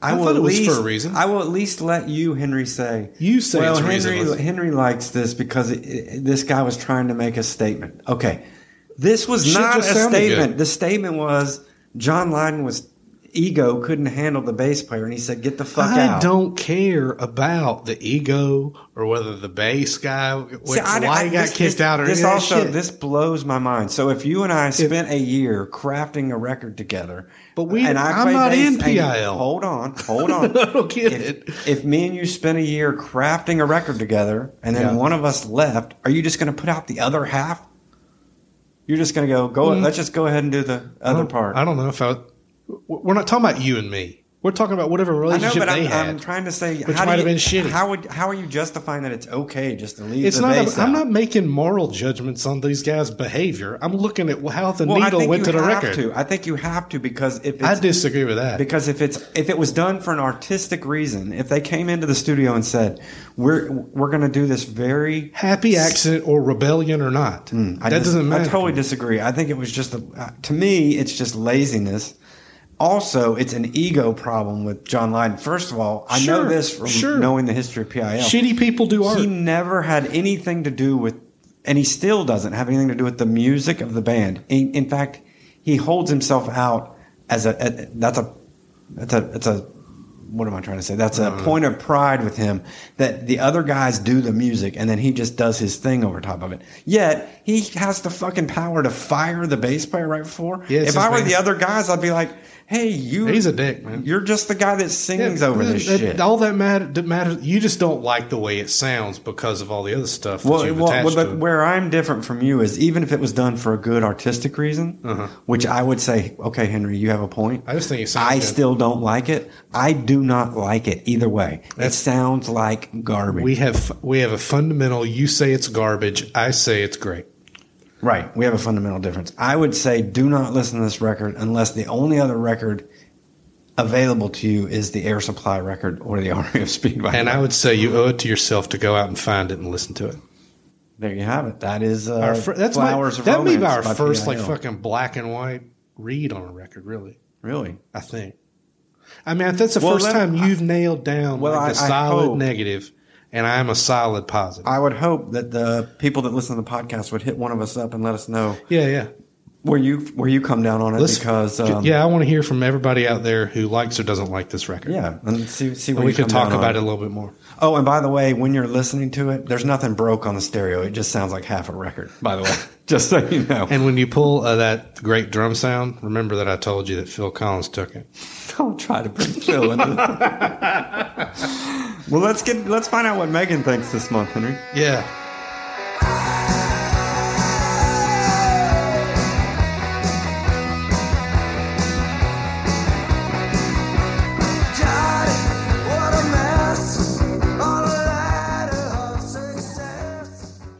I, I will thought at it was least, for a reason. I will at least let you, Henry, say. You say well, Henry. reasonless. Henry likes this because it, it- this guy was trying to make a statement. Okay, this was Shit not a statement. good. The statement was John Lydon was ego couldn't handle the bass player, and he said, "Get the fuck I out." I don't care about the ego or whether the bass guy See, I- why I- he got this- kicked this- out or this any of that also this blows my mind. So if you and I spent a year crafting a record together, But we- and I I'm not bass in PIL. hold on, hold on. I don't get if, it. If me and you spent a year crafting a record together, and then Yeah. one of us left, are you just going to put out the other half? You're just going to go go. Mm. Let's just go ahead and do the other part. I don't know if I. We're not talking about you and me. We're talking about whatever I know, relationship but they I'm, had. I'm trying to say which how do might have you- been shitty. How would how are you justifying that it's okay just to leave it's the not. A, I'm not making moral judgments on these guys' behavior. I'm looking at how the well, needle went to the have record. to. I think you have to because if it's, I disagree with that. because if it's if it was done for an artistic reason, if they came into the studio and said, "We're we're going to do this very," Happy accident or rebellion or not, I that dis- doesn't matter. I totally disagree. I think it was just a, uh, to me, it's just laziness. Also, it's an ego problem with John Lydon. First of all, I know this from sure. knowing the history of PIL. Shitty people do art. He never had anything to do with, and he still doesn't have anything to do with the music of the band. In, in fact, he holds himself out as a, a that's a that's a that's a what am I trying to say? That's a uh. point of pride with him that the other guys do the music and then he just does his thing over top of it. Yet he has the fucking power to fire the bass player right before. Yeah, if I were band. the other guys, I'd be like, Hey, you. He's a dick, man. You're just the guy that sings over this that- shit. All that matter, matters. You just don't like the way it sounds because of all the other stuff Well, well, well, to but it. where I'm different from you is even if it was done for a good artistic reason, Uh-huh. which I would say, okay, Henry, you have a point. I just think it sounds I good. still don't like it. I do not like it either way. That's- it sounds like garbage. We have we have a fundamental. You say it's garbage. I say it's great. Right. We have a fundamental difference. I would say do not listen to this record unless the only other record available to you is the Air Supply record or the Army REO Speedway. And I would say you owe it to yourself to go out and find it and listen to it. there you have it. That is uh, Our fir- that's my, of that may be our first like fucking black and white read on a record. Really, Really? I think. I mean, that's the Well, first time you've nailed down well, like the I- I solid negative, and I'm a solid positive. I would hope that the people that listen to the podcast would hit one of us up and let us know yeah, yeah. where you where you come down on it Let's- because um, yeah, I want to hear from everybody out there who likes or doesn't like this record. yeah, and see see where and we can talk about it a little bit more. Oh, and by the way, when you're listening to it, there's nothing broke on the stereo. It just sounds like half a record. By the way, just so you know. And when you pull uh, that great drum sound, remember that I told you that Phil Collins took it. Don't try to bring Phil into Well, let's get let's find out what Megan thinks this month, Henry. Yeah.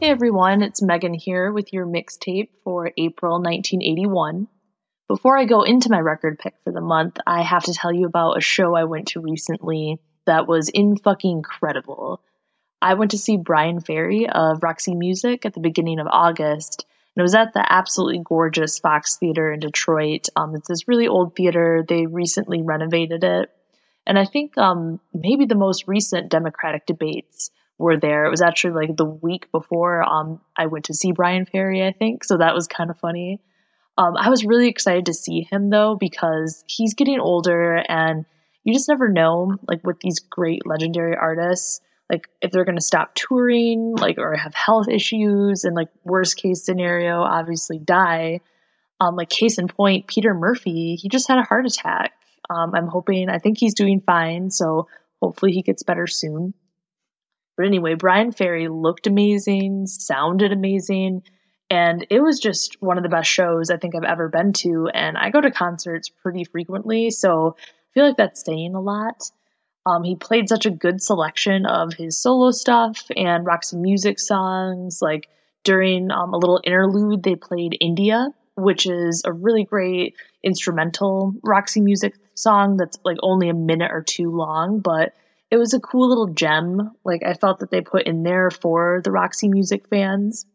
Hey everyone, it's Megan here with your mixtape for April 1981. Before I go into my record pick for the month, I have to tell you about a show I went to recently that was in fucking incredible. I went to see Bryan Ferry of Roxy Music at the beginning of August, and it was at the absolutely gorgeous Fox Theater in Detroit. Um, it's this really old theater. They recently renovated it. And I think um, maybe the most recent Democratic debates were there. It was actually like the week before um, I went to see Bryan Ferry, I think. So that was kind of funny. Um, I was really excited to see him though because he's getting older and you just never know like with these great legendary artists like if they're going to stop touring like or have health issues and like worst case scenario obviously die um like case in point peter murphy he just had a heart attack um i'm hoping i think he's doing fine so hopefully he gets better soon but anyway bryan ferry looked amazing sounded amazing and it was just one of the best shows I think I've ever been to. And I go to concerts pretty frequently, so feel like that's saying a lot. Um, he played such a good selection of his solo stuff and Roxy Music songs. Like during um, a little interlude, they played India, which is a really great instrumental Roxy Music song that's like only a minute or two long, but it was a cool little gem. Like I felt that they put in there for the Roxy Music fans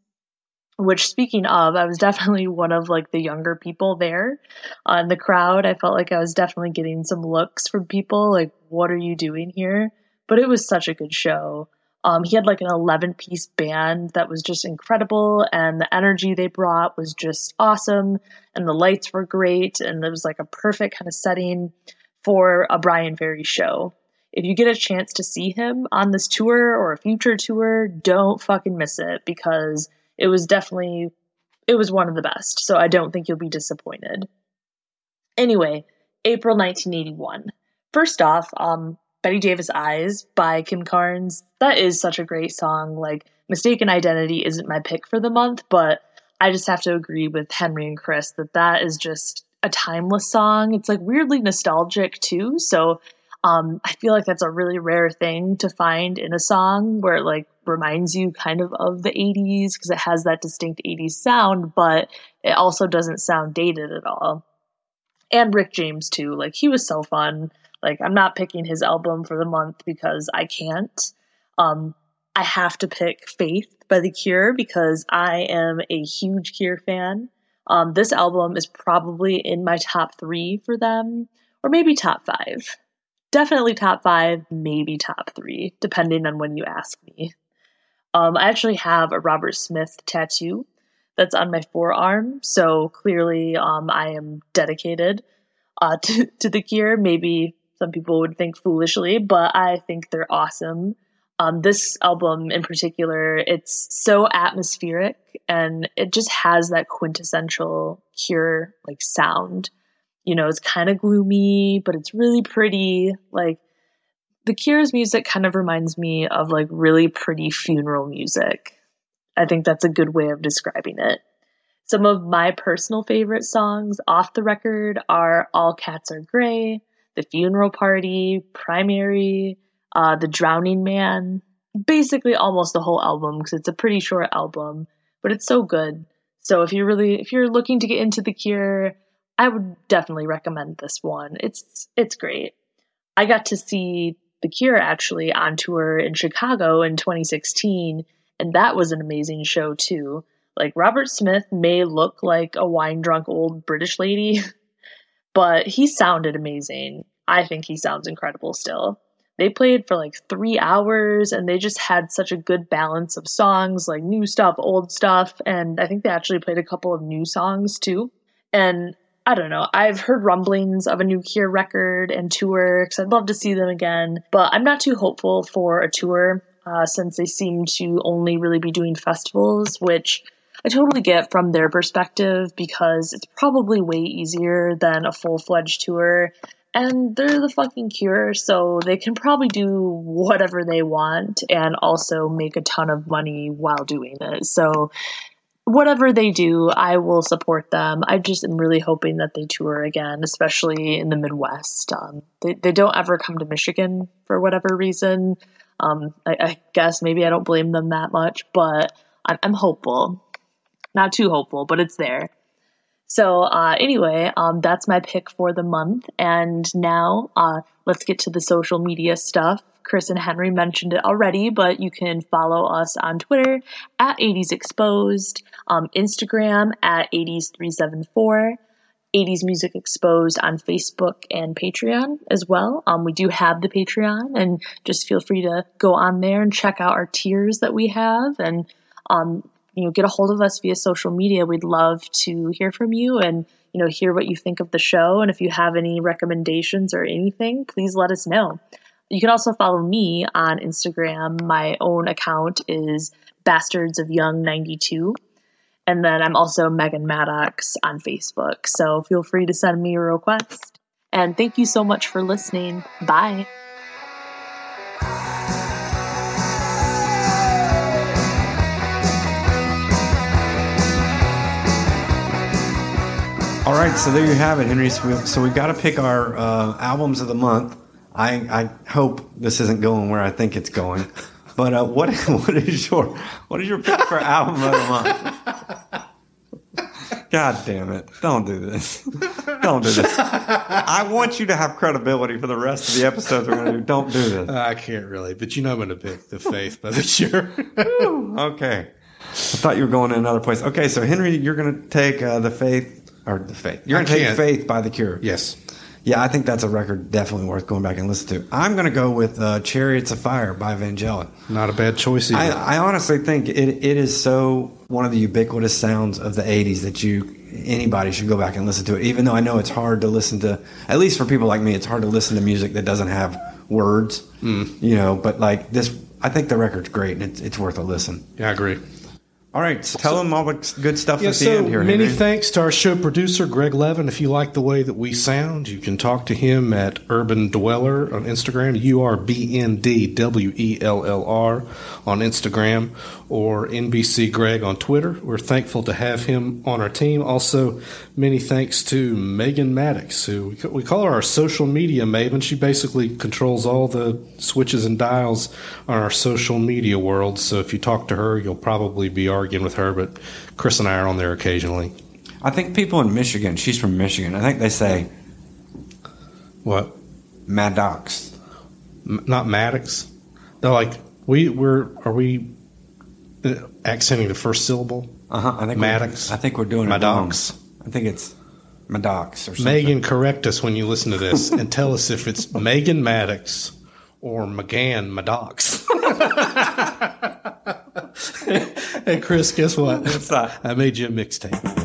which speaking of i was definitely one of like the younger people there. Uh, in the crowd i felt like i was definitely getting some looks from people like what are you doing here? But it was such a good show. Um, he had like an 11 piece band that was just incredible and the energy they brought was just awesome and the lights were great and it was like a perfect kind of setting for a bryan ferry show. If you get a chance to see him on this tour or a future tour don't fucking miss it because it was definitely it was one of the best. So i don't think you'll be disappointed. Anyway april 1981 first off um bette davis eyes by kim carnes. That is such a great song. Like mistaken identity isn't my pick for the month but i just have to agree with henry and chris that that is just a timeless song. It's like weirdly nostalgic too. So um, I feel like that's a really rare thing to find in a song where like reminds you kind of of the 80s because it has that distinct 80s sound, but it also doesn't sound dated at all. And Rick James too, like he was so fun. Like I'm not picking his album for the month because I can't. Um, I have to pick Faith by The Cure because I am a huge Cure fan. Um, this album is probably in my top three for them, or maybe top five definitely top five, maybe top three, depending on when you ask me. Um, I actually have a Robert Smith tattoo that's on my forearm, so clearly um, I am dedicated uh, to, to the Cure. Maybe some people would think foolishly, but I think they're awesome. Um, this album in particular, it's so atmospheric and it just has that quintessential Cure like sound. You know, it's kind of gloomy, but it's really pretty. Like, The Cure's music kind of reminds me of like really pretty funeral music. I think that's a good way of describing it. Some of my personal favorite songs off the record are All Cats Are Gray, The Funeral Party, Primary, uh, The Drowning Man. Basically, almost the whole album because it's a pretty short album, but it's so good. So if you're really if you're looking to get into The Cure, I would definitely recommend this one. It's it's great. I got to see The Cure actually on tour in Chicago in 2016, and that was an amazing show too. Like Robert Smith may look like a wine drunk old British lady, but he sounded amazing. I think he sounds incredible still. They played for like three hours and they just had such a good balance of songs, like new stuff, old stuff, and I think they actually played a couple of new songs too. And I don't know, I've heard rumblings of a new Cure record and tour because I'd love to see them again, but I'm not too hopeful for a tour uh, since they seem to only really be doing festivals, which I totally get from their perspective because it's probably way easier than a full fledged tour. And they're the fucking cure, so they can probably do whatever they want and also make a ton of money while doing it. So, whatever they do, I will support them. I just am really hoping that they tour again, especially in the Midwest. Um, they, they don't ever come to Michigan for whatever reason. Um, I, I guess maybe I don't blame them that much, but I'm, I'm hopeful. Not too hopeful, but it's there. So uh, anyway, um, that's my pick for the month. And now uh, let's get to the social media stuff. Chris and Henry mentioned it already, but you can follow us on Twitter at 80s Exposed, um, Instagram at 80s374, 80s Music Exposed on Facebook and Patreon as well. Um, we do have the Patreon, and just feel free to go on there and check out our tiers that we have. And um, you know, get a hold of us via social media. We'd love to hear from you and, you know, hear what you think of the show. And if you have any recommendations or anything, please let us know. You can also follow me on Instagram. My own account is Bastards of Young 92. And then I'm also Megan Maddox on Facebook. So feel free to send me a request. And thank you so much for listening. Bye. All right, so there you have it, Henry. So, we, so we've got to pick our uh, albums of the month. I, I hope this isn't going where I think it's going. But uh, what what is your what is your pick for album of the month? God damn it! Don't do this. Don't do this. I want you to have credibility for the rest of the episodes we're going to do. Don't do this. I can't really, but you know I'm going to pick The Faith by The Cure. Okay. I thought you were going in another place. Okay, so Henry, you're going to take uh, the faith or the faith. You're going to take faith by the Cure. yes. Yeah, I think that's a record definitely worth going back and listen to. I'm going to go with uh, "Chariots of Fire" by Vangelis. Not a bad choice either. I, I honestly think it, it is so one of the ubiquitous sounds of the '80s that you anybody should go back and listen to it. Even though I know it's hard to listen to, at least for people like me, it's hard to listen to music that doesn't have words. Hmm. You know, but like this, I think the record's great and it's, it's worth a listen. yeah, I agree. All right, so tell them all the good stuff Yeah, at the so end here. many Henry. thanks to our show producer, Greg Levin. If you like the way that we sound, you can talk to him at Urban Dweller on Instagram, U R B N D W E L L R on Instagram, or NBC Greg on Twitter. We're thankful to have him on our team. Also, many thanks to Megan Maddox, who we call her our social media maven. She basically controls all the switches and dials on our social media world. So if you talk to her, you'll probably be arguing with her, but Chris and I are on there occasionally. I think people in Michigan, she's from Michigan, I think they say What? Maddox. M- not Maddox. They're like we we're are we accenting the first syllable? Uh huh. I think Maddox. We're, I think we're doing Maddox. it wrong. I think it's Maddox or something. Megan, correct us when you listen to this and tell us if it's Megan Maddox or McGann Maddox. hey, Chris, guess what? What's that? I made you a mixtape.